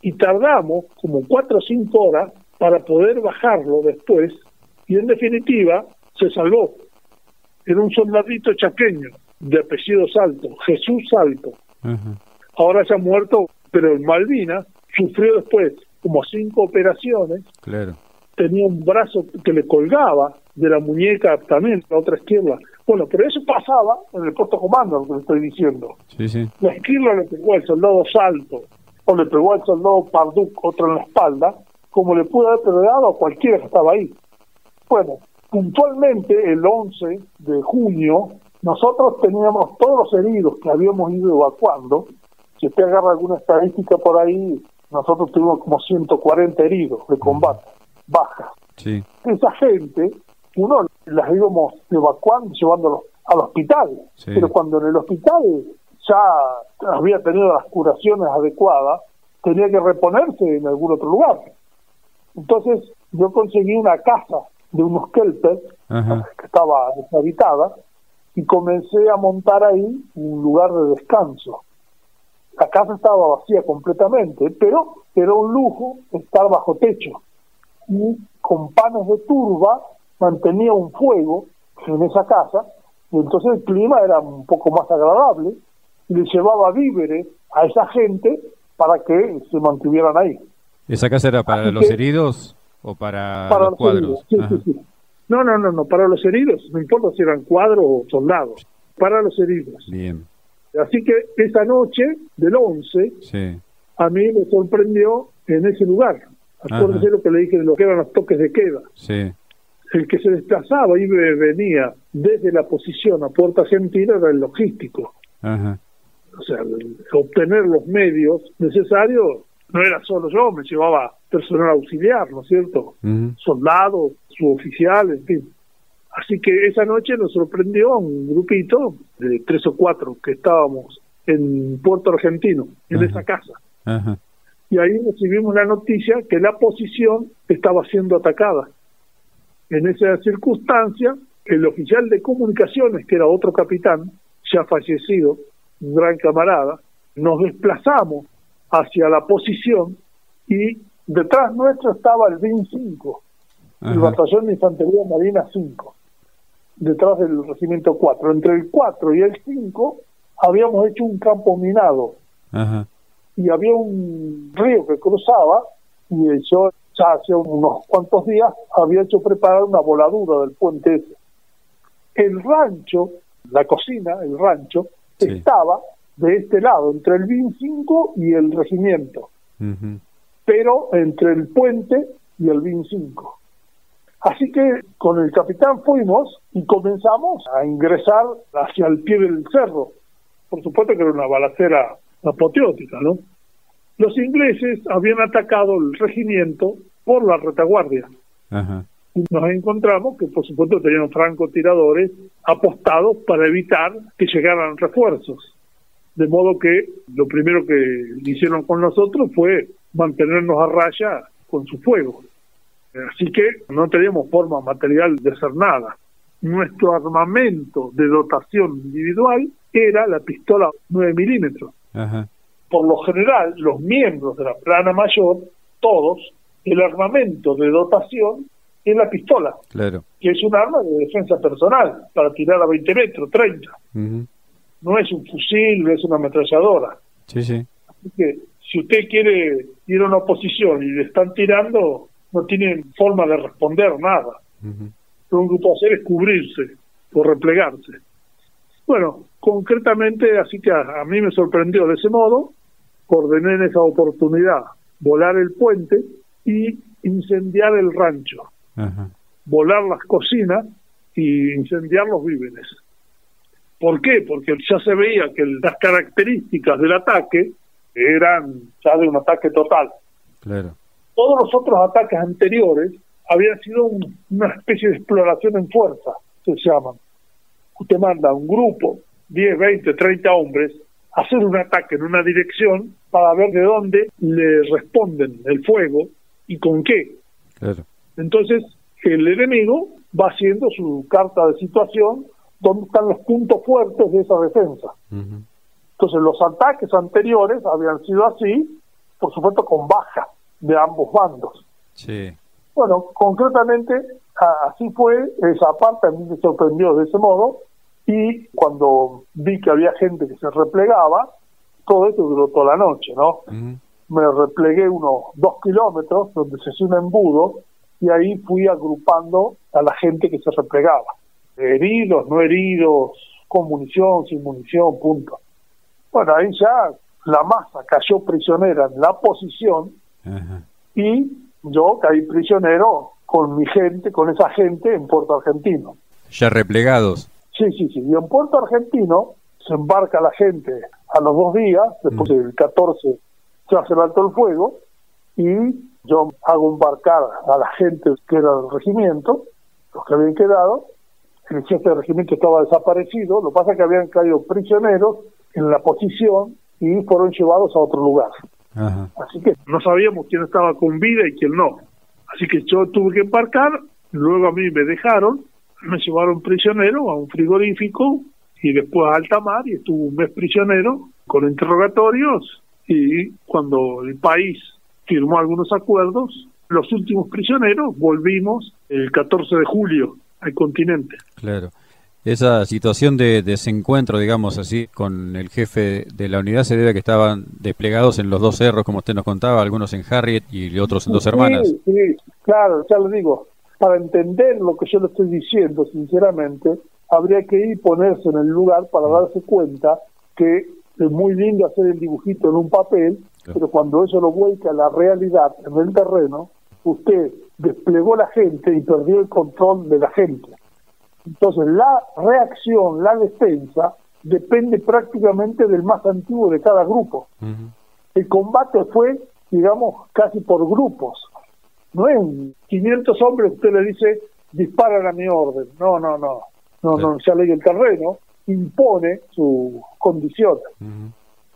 Y tardamos como cuatro o cinco horas para poder bajarlo después y en definitiva se salvó. Era un soldadito chaqueño de apellido Salto, Jesús Salto. Ahora ha muerto, pero en Malvinas sufrió después como cinco operaciones. Claro. Tenía un brazo que le colgaba de la muñeca también, la otra izquierda. Bueno, pero eso pasaba en el puesto comando, lo que le estoy diciendo. Sí, sí. La izquierda le pegó al soldado Salto, o le pegó al soldado Parduc, otro en la espalda, como le pudo haber pegado a cualquiera que estaba ahí. Bueno, puntualmente el 11 de junio, nosotros teníamos todos los heridos que habíamos ido evacuando. Si usted agarra alguna estadística por ahí, nosotros tuvimos como 140 heridos de combate, bajas. Sí. Esa gente, uno las íbamos evacuando, llevándolos al hospital, Sí. pero cuando en el hospital ya había tenido las curaciones adecuadas, tenía que reponerse en algún otro lugar. Entonces yo conseguí una casa de unos kelpers que estaba deshabitada y comencé a montar ahí un lugar de descanso. La casa estaba vacía completamente, pero era un lujo estar bajo techo. Y con panes de turba mantenía un fuego en esa casa, y entonces el clima era un poco más agradable, y le llevaba víveres a esa gente para que se mantuvieran ahí. ¿Esa casa era para Así los que- heridos o para, para los los cuadros? heridos. Sí, Ajá. sí, sí. No, no, no, no, para los heridos, no importa si eran cuadros o soldados, para los heridos. Bien, Así que esa noche del 11 sí. a mí me sorprendió en ese lugar. Acuérdese Ajá. lo que le dije de lo que eran los toques de queda. Sí, El que se desplazaba y ve- venía desde la posición a Puerta Argentina era el logístico. ajá. O sea, obtener los medios necesarios no era solo yo, me llevaba personal auxiliar, ¿no es cierto? Soldados, suboficiales, en fin. Así que esa noche nos sorprendió a un grupito de tres o cuatro que estábamos en Puerto Argentino, en Ajá. esa casa. Ajá. Y ahí recibimos la noticia que la posición estaba siendo atacada. En esa circunstancia, el oficial de comunicaciones, que era otro capitán, ya fallecido, un gran camarada, nos desplazamos hacia la posición y detrás nuestro estaba el BIN 5, el. Batallón de Infantería Marina 5, detrás del Regimiento 4. Entre el 4 y el 5 habíamos hecho un campo minado Ajá. y había un río que cruzaba y yo ya hace unos cuantos días había hecho preparar una voladura del puente ese. El rancho, la cocina, el rancho, Sí. estaba de este lado, entre el BIN 5 y el regimiento pero entre el puente y el BIN 5. Así que con el capitán fuimos y comenzamos a ingresar hacia el pie del cerro. Por supuesto que era una balacera apoteótica, ¿no? Los ingleses habían atacado el regimiento por la retaguardia. Ajá. Y nos encontramos que, por supuesto, tenían francotiradores apostados para evitar que llegaran refuerzos. De modo que lo primero que hicieron con nosotros fue mantenernos a raya con su fuego. Así que no teníamos forma material de hacer nada. Nuestro armamento de dotación individual era la pistola 9 milímetros. Ajá. Por lo general, los miembros de la plana mayor, todos, el armamento de dotación es la pistola Claro. que es un arma de defensa personal para tirar a 20 metros, 30. Ujú. No es un fusil, no es una ametralladora. Sí, sí. Así que si usted quiere ir a una posición y le están tirando, no tiene forma de responder nada. Lo único que puede hacer es cubrirse o replegarse. Bueno, concretamente, así que a, a mí me sorprendió de ese modo, ordené en esa oportunidad volar el puente y incendiar el rancho. Volar las cocinas y incendiar los víveres. ¿Por qué? Porque ya se veía que las características del ataque eran ya de un ataque total. Claro. Todos los otros ataques anteriores habían sido un- una especie de exploración en fuerza, se llaman. Usted manda a un grupo, 10, 20, 30 hombres, a hacer un ataque en una dirección para ver de dónde le responden el fuego y con qué. Claro. Entonces, el enemigo va haciendo su carta de situación donde están los puntos fuertes de esa defensa. Entonces los ataques anteriores habían sido así, por supuesto con baja de ambos bandos. Sí. Bueno, concretamente así fue, esa parte a mí me sorprendió de ese modo y cuando vi que había gente que se replegaba, todo esto duró toda la noche, ¿no? Me replegué unos dos kilómetros donde se hace un embudo y ahí fui agrupando a la gente que se replegaba. Heridos, no heridos, con munición, sin munición, punto. Bueno, ahí ya la masa cayó prisionera en la posición y yo caí prisionero con mi gente, con esa gente en Puerto Argentino. Ya replegados. Sí, sí, sí. Y en Puerto Argentino se embarca la gente a los dos días, después del 14 ya se levantó el fuego, y yo hago embarcar a la gente que era del regimiento, los que habían quedado, el jefe del regimiento estaba desaparecido, lo que pasa es que habían caído prisioneros en la posición y fueron llevados a otro lugar. Así que no sabíamos quién estaba con vida y quién no. Así que yo tuve que embarcar, luego a mí me dejaron, me llevaron prisionero a un frigorífico y después a alta mar y estuve un mes prisionero con interrogatorios y cuando el país firmó algunos acuerdos, los últimos prisioneros volvimos el 14 de julio al continente. Claro. Esa situación de desencuentro, digamos así, con el jefe de la unidad se debe a que estaban desplegados en los dos cerros, como usted nos contaba, algunos en Harriet y otros en Dos Hermanas. Sí, claro, ya lo digo. Para entender lo que yo le estoy diciendo, sinceramente, habría que ir ponerse en el lugar para darse cuenta que es muy lindo hacer el dibujito en un papel, pero cuando eso lo vuelca a la realidad en el terreno, usted desplegó la gente y perdió el control de la gente. Entonces la reacción, la defensa, depende prácticamente del más antiguo de cada grupo. El combate fue, digamos, casi por grupos. No es 500 hombres, usted le dice, disparan a mi orden. No, no, no. No, no, ya leí el terreno, impone su condición.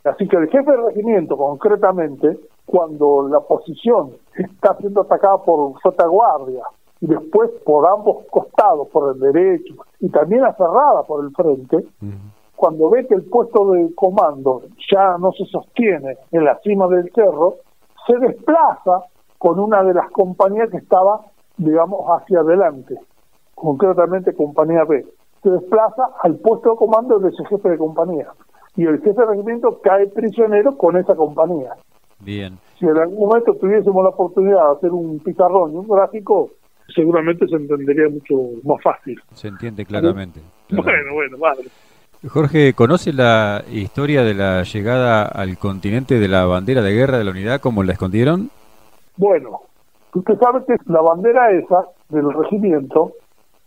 Así que el jefe de regimiento, concretamente, cuando la posición está siendo atacada por retaguardia y después por ambos costados, por el derecho y también aferrada por el frente, cuando ve que el puesto de comando ya no se sostiene en la cima del cerro, se desplaza con una de las compañías que estaba, digamos, hacia adelante, concretamente compañía B. Se desplaza al puesto de comando de ese jefe de compañía y el jefe de regimiento cae prisionero con esa compañía. Bien. Si en algún momento tuviésemos la oportunidad de hacer un pizarrón y un gráfico, seguramente se entendería mucho más fácil. Se entiende claramente. Bueno, bueno, vale. Jorge, ¿conoce la historia de la llegada al continente de la bandera de guerra de la unidad, cómo la escondieron? Bueno, usted sabe que la bandera esa del regimiento,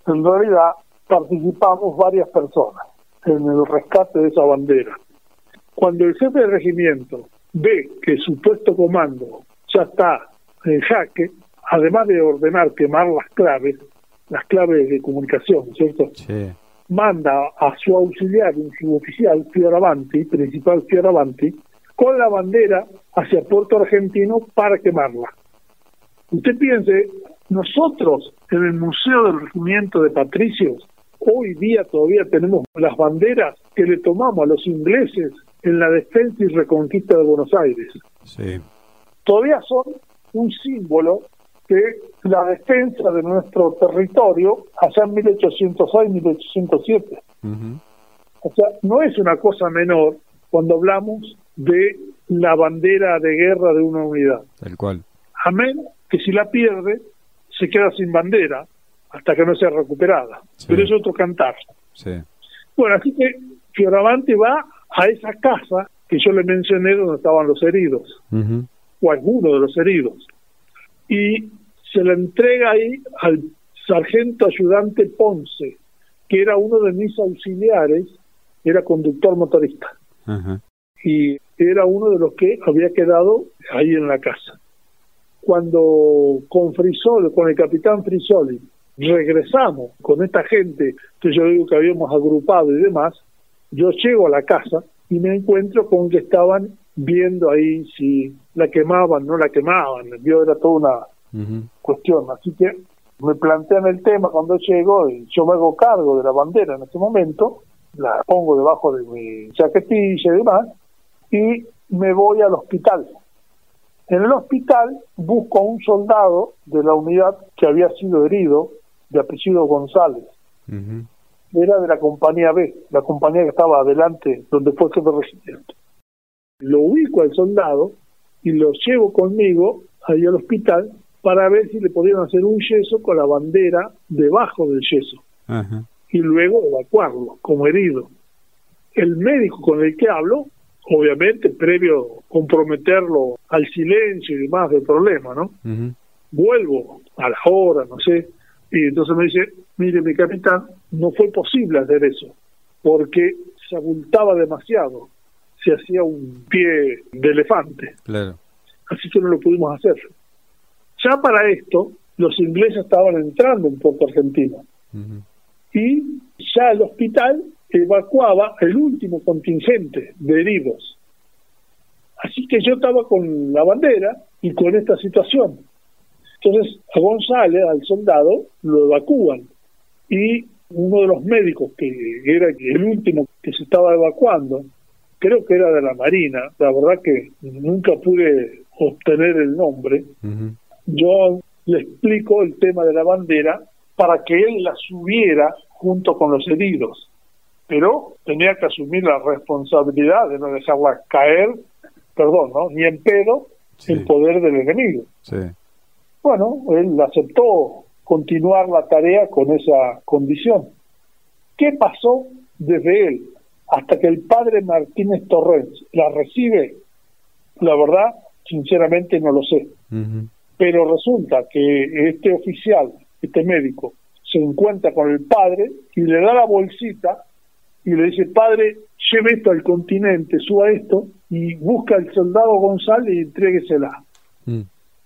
en realidad participamos varias personas en el rescate de esa bandera. Cuando el jefe de regimiento ve que su puesto comando ya está en jaque, además de ordenar quemar las claves, las claves de comunicación, ¿cierto? Manda a su auxiliar, un suboficial, Fioravanti, principal Fioravanti, con la bandera hacia Puerto Argentino para quemarla. Usted piense, nosotros en el Museo del Regimiento de Patricios Hoy día todavía tenemos las banderas que le tomamos a los ingleses en la defensa y reconquista de Buenos Aires. Sí. Todavía son un símbolo de la defensa de nuestro territorio allá en 1806-1807. O sea, no es una cosa menor cuando hablamos de la bandera de guerra de una unidad. Tal cual. Amén, que si la pierde, se queda sin bandera hasta que no sea recuperada. Pero es otro cantar. Bueno, así que Fioravante va a esa casa que yo le mencioné donde estaban los heridos, o algunos de los heridos, y se le entrega ahí al sargento ayudante Ponce, que era uno de mis auxiliares, era conductor motorista, y era uno de los que había quedado ahí en la casa. Cuando con Frisoli, con el capitán Frisoli, regresamos con esta gente que yo digo que habíamos agrupado y demás, yo llego a la casa y me encuentro con que estaban viendo ahí si la quemaban, no la quemaban, yo era toda una cuestión, así que me plantean el tema cuando llego y yo me hago cargo de la bandera en ese momento, la pongo debajo de mi chaquetilla y demás, y me voy al hospital. En el hospital busco a un soldado de la unidad que había sido herido, de apellido González. Era de la compañía B, la compañía que estaba adelante, donde fue jefe de regimiento. Lo ubico al soldado y lo llevo conmigo ahí al hospital para ver si le podían hacer un yeso con la bandera debajo del yeso. Y luego evacuarlo como herido. El médico con el que hablo obviamente previo comprometerlo al silencio y demás del problema, ¿no? Vuelvo a la hora, no sé, y entonces me dice, mire mi capitán, no fue posible hacer eso, porque se abultaba demasiado, se hacía un pie de elefante. Claro. Así que no lo pudimos hacer. Ya para esto, los ingleses estaban entrando en Puerto Argentino. Y ya el hospital evacuaba el último contingente de heridos. Así que yo estaba con la bandera y con esta situación. Entonces a González, al soldado, lo evacúan y uno de los médicos que era el último que se estaba evacuando, creo que era de la Marina, la verdad que nunca pude obtener el nombre, yo le explico el tema de la bandera para que él la subiera junto con los heridos. Pero tenía que asumir la responsabilidad de no dejarla caer, perdón, ¿no? ni en pedo, en poder del enemigo. Bueno, él aceptó continuar la tarea con esa condición. ¿Qué pasó desde él hasta que el padre Martínez Torrens la recibe? La verdad, sinceramente no lo sé. Pero resulta que este oficial, este médico, se encuentra con el padre y le da la bolsita y le dice, padre, lleve esto al continente, suba esto y busca al soldado González y entréguesela. Mm.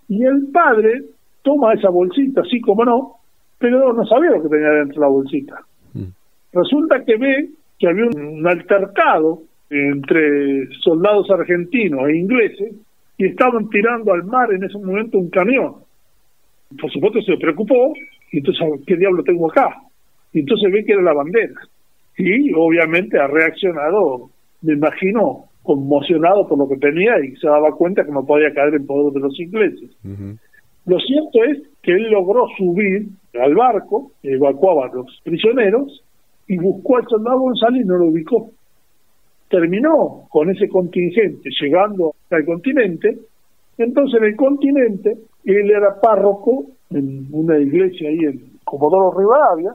Y el padre toma esa bolsita, así como no, pero no sabía lo que tenía dentro la bolsita. Mm. Resulta que ve que había un altercado entre soldados argentinos e ingleses y estaban tirando al mar en ese momento un camión. Por supuesto se preocupó y entonces, ¿qué diablo tengo acá? Y entonces ve que era la bandera y obviamente ha reaccionado, me imagino, conmocionado por lo que tenía y se daba cuenta que no podía caer en poder de los ingleses. Lo cierto es que él logró subir al barco, evacuaba a los prisioneros y buscó al soldado González y no lo ubicó. Terminó con ese contingente llegando al continente. Entonces en el continente él era párroco en una iglesia ahí en Comodoro Rivadavia,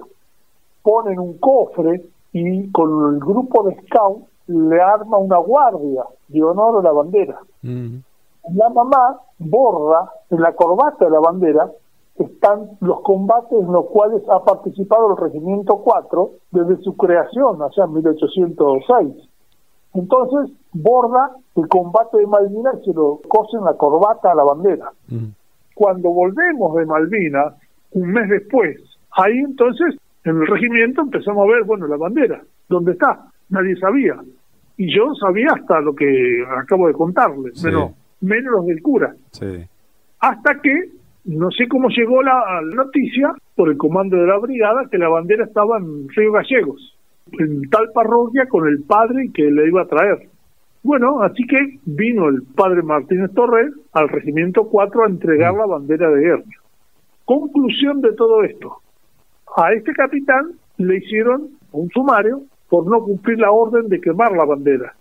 ponen un cofre y con el grupo de scout le arma una guardia de honor a la bandera. La mamá borra en la corbata de la bandera están los combates en los cuales ha participado el Regimiento 4 desde su creación, allá en 1806. Entonces borra el combate de Malvinas y se lo cose en la corbata a la bandera. Cuando volvemos de Malvinas, un mes después, ahí entonces en el regimiento empezamos a ver, bueno, la bandera, ¿dónde está? Nadie sabía. Y yo sabía hasta lo que acabo de contarles, menos, menos los del cura. Hasta que, no sé cómo llegó la, noticia, por el comando de la brigada, que la bandera estaba en Río Gallegos, en tal parroquia con el padre que le iba a traer. Bueno, así que vino el padre Martínez Torres al Regimiento 4 a entregar mm. la bandera de guerra. Conclusión de todo esto a este capitán le hicieron un sumario por no cumplir la orden de quemar la bandera.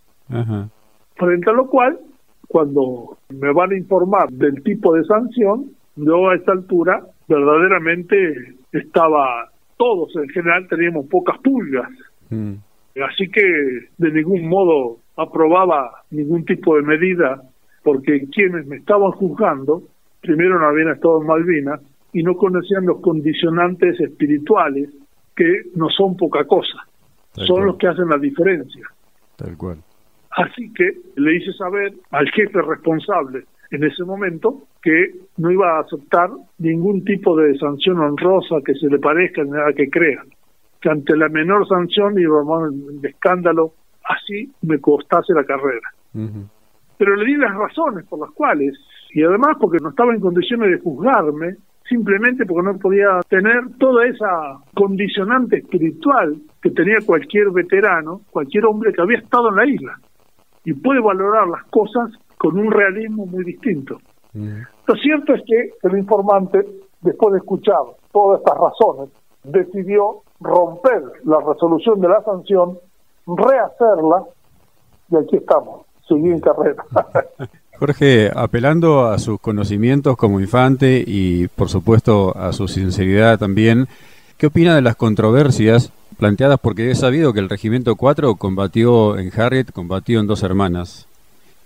Frente a lo cual, cuando me van a informar del tipo de sanción, yo a esta altura verdaderamente estaba, todos en general teníamos pocas pulgas. Mm. Así que de ningún modo aprobaba ningún tipo de medida porque quienes me estaban juzgando, primero no habían estado en Malvinas y no conocían los condicionantes espirituales que no son poca cosa, son los que hacen la diferencia. Tal cual. Así que le hice saber al jefe responsable en ese momento que no iba a aceptar ningún tipo de sanción honrosa que se le parezca ni nada que crea, que ante la menor sanción iba a un escándalo, así me costase la carrera. Pero le di las razones por las cuales, y además porque no estaba en condiciones de juzgarme, simplemente porque no podía tener toda esa condicionante espiritual que tenía cualquier veterano, cualquier hombre que había estado en la isla y puede valorar las cosas con un realismo muy distinto. Mm. Lo cierto es que el informante, después de escuchar todas estas razones, decidió romper la resolución de la sanción, rehacerla y aquí estamos, seguí en carrera. Jorge, apelando a sus conocimientos como infante y por supuesto a su sinceridad también, ¿qué opina de las controversias planteadas? Porque he sabido que el Regimiento 4 combatió en Harriet, combatió en Dos Hermanas.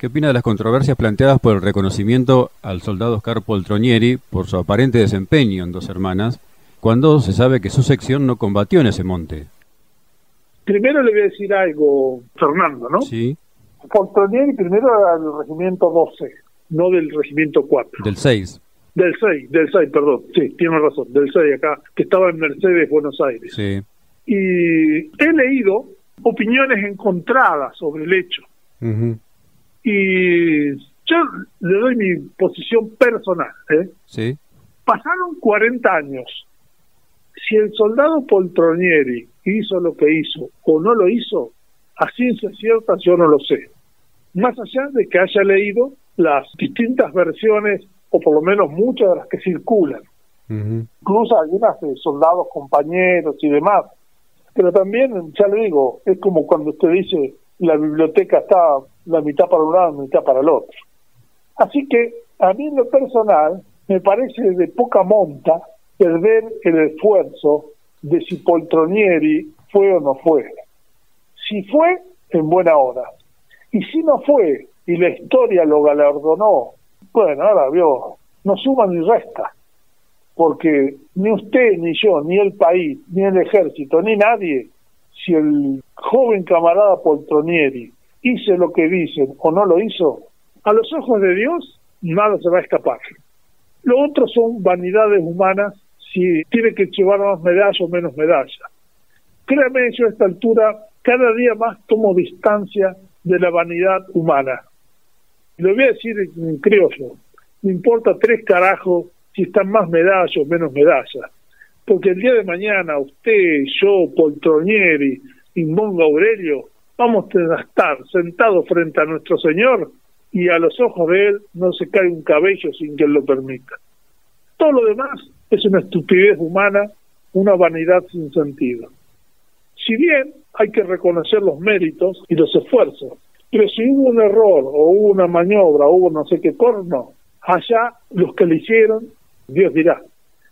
¿Qué opina de las controversias planteadas por el reconocimiento al soldado Oscar Poltronieri por su aparente desempeño en Dos Hermanas, cuando se sabe que su sección no combatió en ese monte? Primero le voy a decir algo, Fernando, ¿no? Sí. Poltronieri primero era del regimiento 12, no del regimiento 4. Del 6. Del 6, del 6, perdón. Sí, tiene razón, del 6 acá, que estaba en Mercedes, Buenos Aires. Sí. Y he leído opiniones encontradas sobre el hecho. Y yo le doy mi posición personal. ¿eh? Sí. Pasaron 40 años. Si el soldado Poltronieri hizo lo que hizo o no lo hizo, a ciencia cierta yo no lo sé más allá de que haya leído las distintas versiones, o por lo menos muchas de las que circulan, incluso algunas de soldados, compañeros y demás, pero también, ya le digo, es como cuando usted dice, la biblioteca está la mitad para un lado, la mitad para el otro. Así que a mí en lo personal me parece de poca monta perder el esfuerzo de si Poltronieri fue o no fue. Si fue, en buena hora. Y si no fue y la historia lo galardonó, bueno, ahora vio, no suma ni resta, porque ni usted, ni yo, ni el país, ni el ejército, ni nadie, si el joven camarada Poltronieri hizo lo que dicen o no lo hizo, a los ojos de Dios nada se va a escapar. Lo otro son vanidades humanas, si tiene que llevar más medallas o menos medallas. Créame, yo a esta altura cada día más tomo distancia de la vanidad humana. Lo voy a decir en criollo, no importa tres carajos si están más medallas o menos medallas, porque el día de mañana usted, yo, Poltronieri y Mongo Aurelio vamos a estar sentados frente a nuestro Señor y a los ojos de Él no se cae un cabello sin que Él lo permita. Todo lo demás es una estupidez humana, una vanidad sin sentido. Si bien hay que reconocer los méritos y los esfuerzos, pero si hubo un error o hubo una maniobra o hubo no sé qué corno, allá los que le hicieron, Dios dirá.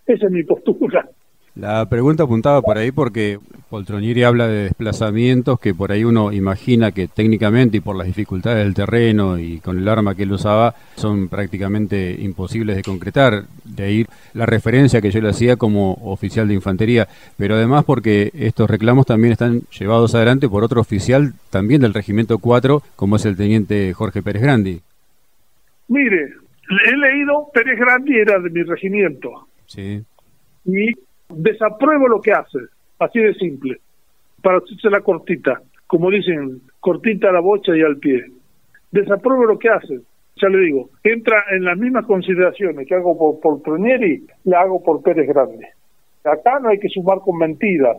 Esa es mi postura. La pregunta apuntaba por ahí porque Poltronieri habla de desplazamientos que por ahí uno imagina que técnicamente y por las dificultades del terreno y con el arma que él usaba son prácticamente imposibles de concretar. De ahí la referencia que yo le hacía como oficial de infantería, pero además porque estos reclamos también están llevados adelante por otro oficial también del Regimiento 4, como es el teniente Jorge Pérez Grandi. Mire, he leído Pérez Grandi era de mi regimiento. Sí. Y desapruebo lo que hace, así de simple, para hacerse la cortita, como dicen, cortita a la bocha y al pie. Desapruebo lo que hace, ya le digo, entra en las mismas consideraciones que hago por, por la hago por Pérez Grande. Acá no hay que sumar con mentiras,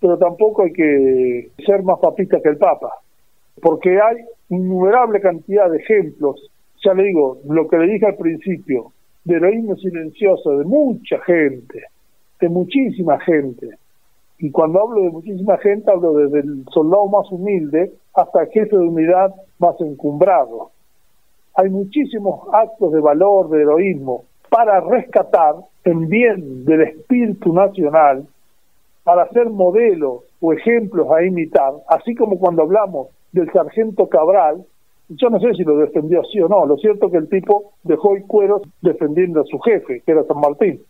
pero tampoco hay que ser más papista que el Papa, porque hay innumerable cantidad de ejemplos, ya le digo, lo que le dije al principio, de heroísmo silencioso de mucha gente, de muchísima gente. Y cuando hablo de muchísima gente, hablo desde el soldado más humilde hasta el jefe de unidad más encumbrado. Hay muchísimos actos de valor, de heroísmo, para rescatar en bien del espíritu nacional, para ser modelos o ejemplos a imitar, así como cuando hablamos del sargento Cabral, yo no sé si lo defendió así o no, lo cierto es que el tipo dejó el cuero defendiendo a su jefe, que era San Martín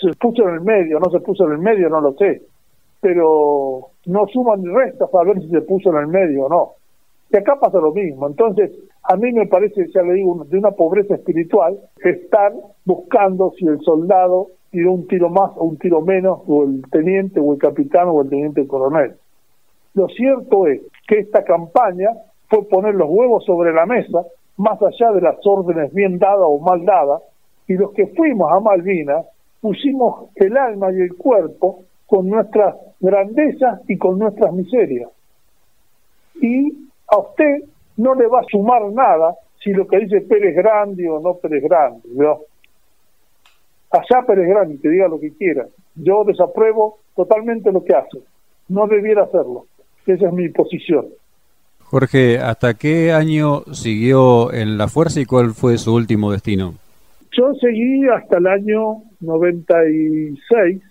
se puso en el medio, no se puso en el medio, no lo sé, pero no suman ni restas para ver si se puso en el medio o no. Y acá pasa lo mismo. Entonces, a mí me parece, ya le digo, de una pobreza espiritual, estar buscando si el soldado tiró un tiro más o un tiro menos, o el teniente, o el capitán, o el teniente coronel. Lo cierto es que esta campaña fue poner los huevos sobre la mesa, más allá de las órdenes bien dadas o mal dadas, y los que fuimos a Malvinas pusimos el alma y el cuerpo con nuestras grandezas y con nuestras miserias. Y a usted no le va a sumar nada si lo que dice Pérez Grande o no Pérez Grande. ¿no? Allá Pérez Grande, que diga lo que quiera. Yo desapruebo totalmente lo que hace. No debiera hacerlo. Esa es mi posición. Jorge, ¿hasta qué año siguió en la fuerza y cuál fue su último destino? Yo seguí hasta el año 96.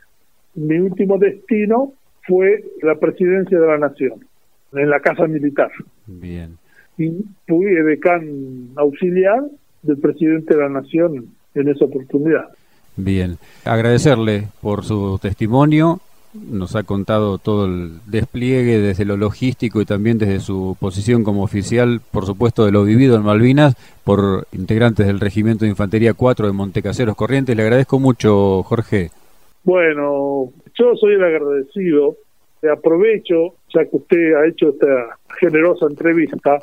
Mi último destino fue la presidencia de la Nación, en la Casa Militar. Bien. Y fui decán auxiliar del presidente de la Nación en esa oportunidad. Bien, agradecerle por su testimonio nos ha contado todo el despliegue desde lo logístico y también desde su posición como oficial, por supuesto, de lo vivido en Malvinas por integrantes del Regimiento de Infantería 4 de Montecaseros Corrientes. Le agradezco mucho, Jorge. Bueno, yo soy el agradecido. Aprovecho, ya que usted ha hecho esta generosa entrevista,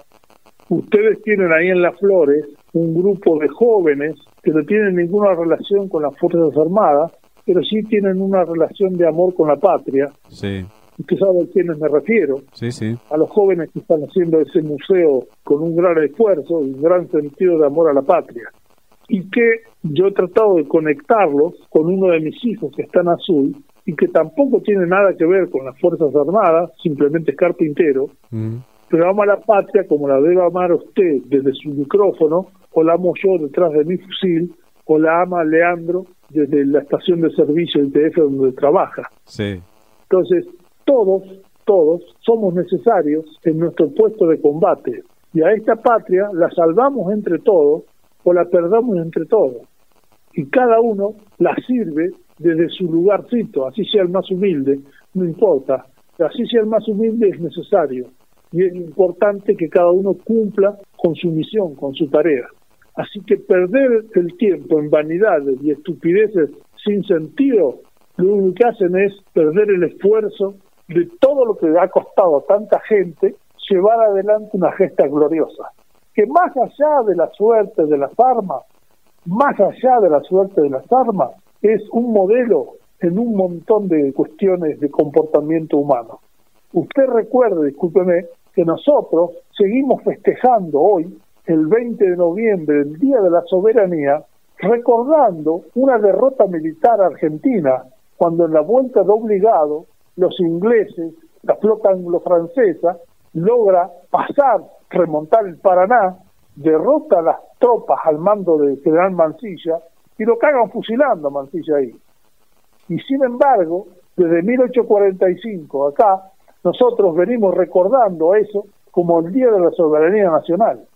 ustedes tienen ahí en Las Flores un grupo de jóvenes que no tienen ninguna relación con las Fuerzas Armadas, pero sí tienen una relación de amor con la patria. Sí. Usted sabe a quiénes me refiero. Sí, sí. A los jóvenes que están haciendo ese museo con un gran esfuerzo y un gran sentido de amor a la patria. Y que yo he tratado de conectarlos con uno de mis hijos que está en azul y que tampoco tiene nada que ver con las Fuerzas Armadas, simplemente es carpintero, Mm. pero ama la patria como la debe amar usted desde su micrófono, o la amo yo detrás de mi fusil, o la ama Leandro desde la estación de servicio del TF donde trabaja. Sí. Entonces, todos, todos somos necesarios en nuestro puesto de combate. Y a esta patria la salvamos entre todos o la perdamos entre todos. Y cada uno la sirve desde su lugarcito, así sea el más humilde, no importa. Así sea el más humilde es necesario. Y es importante que cada uno cumpla con su misión, con su tarea. Así que perder el tiempo en vanidades y estupideces sin sentido, lo único que hacen es perder el esfuerzo de todo lo que ha costado a tanta gente llevar adelante una gesta gloriosa. Que más allá de la suerte de las armas, más allá de la suerte de las armas, es un modelo en un montón de cuestiones de comportamiento humano. Usted recuerde, discúlpeme, que nosotros seguimos festejando hoy el 20 de noviembre, el Día de la Soberanía, recordando una derrota militar argentina, cuando en la vuelta de obligado los ingleses, la flota anglo-francesa, logra pasar, remontar el Paraná, derrota a las tropas al mando del general Mansilla y lo cagan fusilando a Mansilla ahí. Y sin embargo, desde 1845 acá, nosotros venimos recordando eso como el Día de la Soberanía Nacional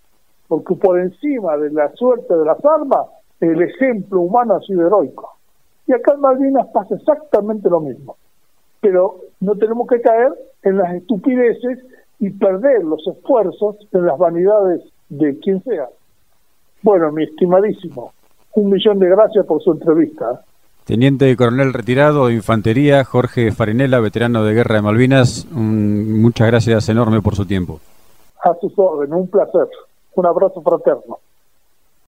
porque por encima de la suerte de las armas, el ejemplo humano ha sido heroico. Y acá en Malvinas pasa exactamente lo mismo. Pero no tenemos que caer en las estupideces y perder los esfuerzos en las vanidades de quien sea. Bueno, mi estimadísimo, un millón de gracias por su entrevista. Teniente coronel retirado de Infantería, Jorge Farinela, veterano de Guerra de Malvinas, un, muchas gracias enorme por su tiempo. A sus órdenes, un placer. Un abrazo fraterno.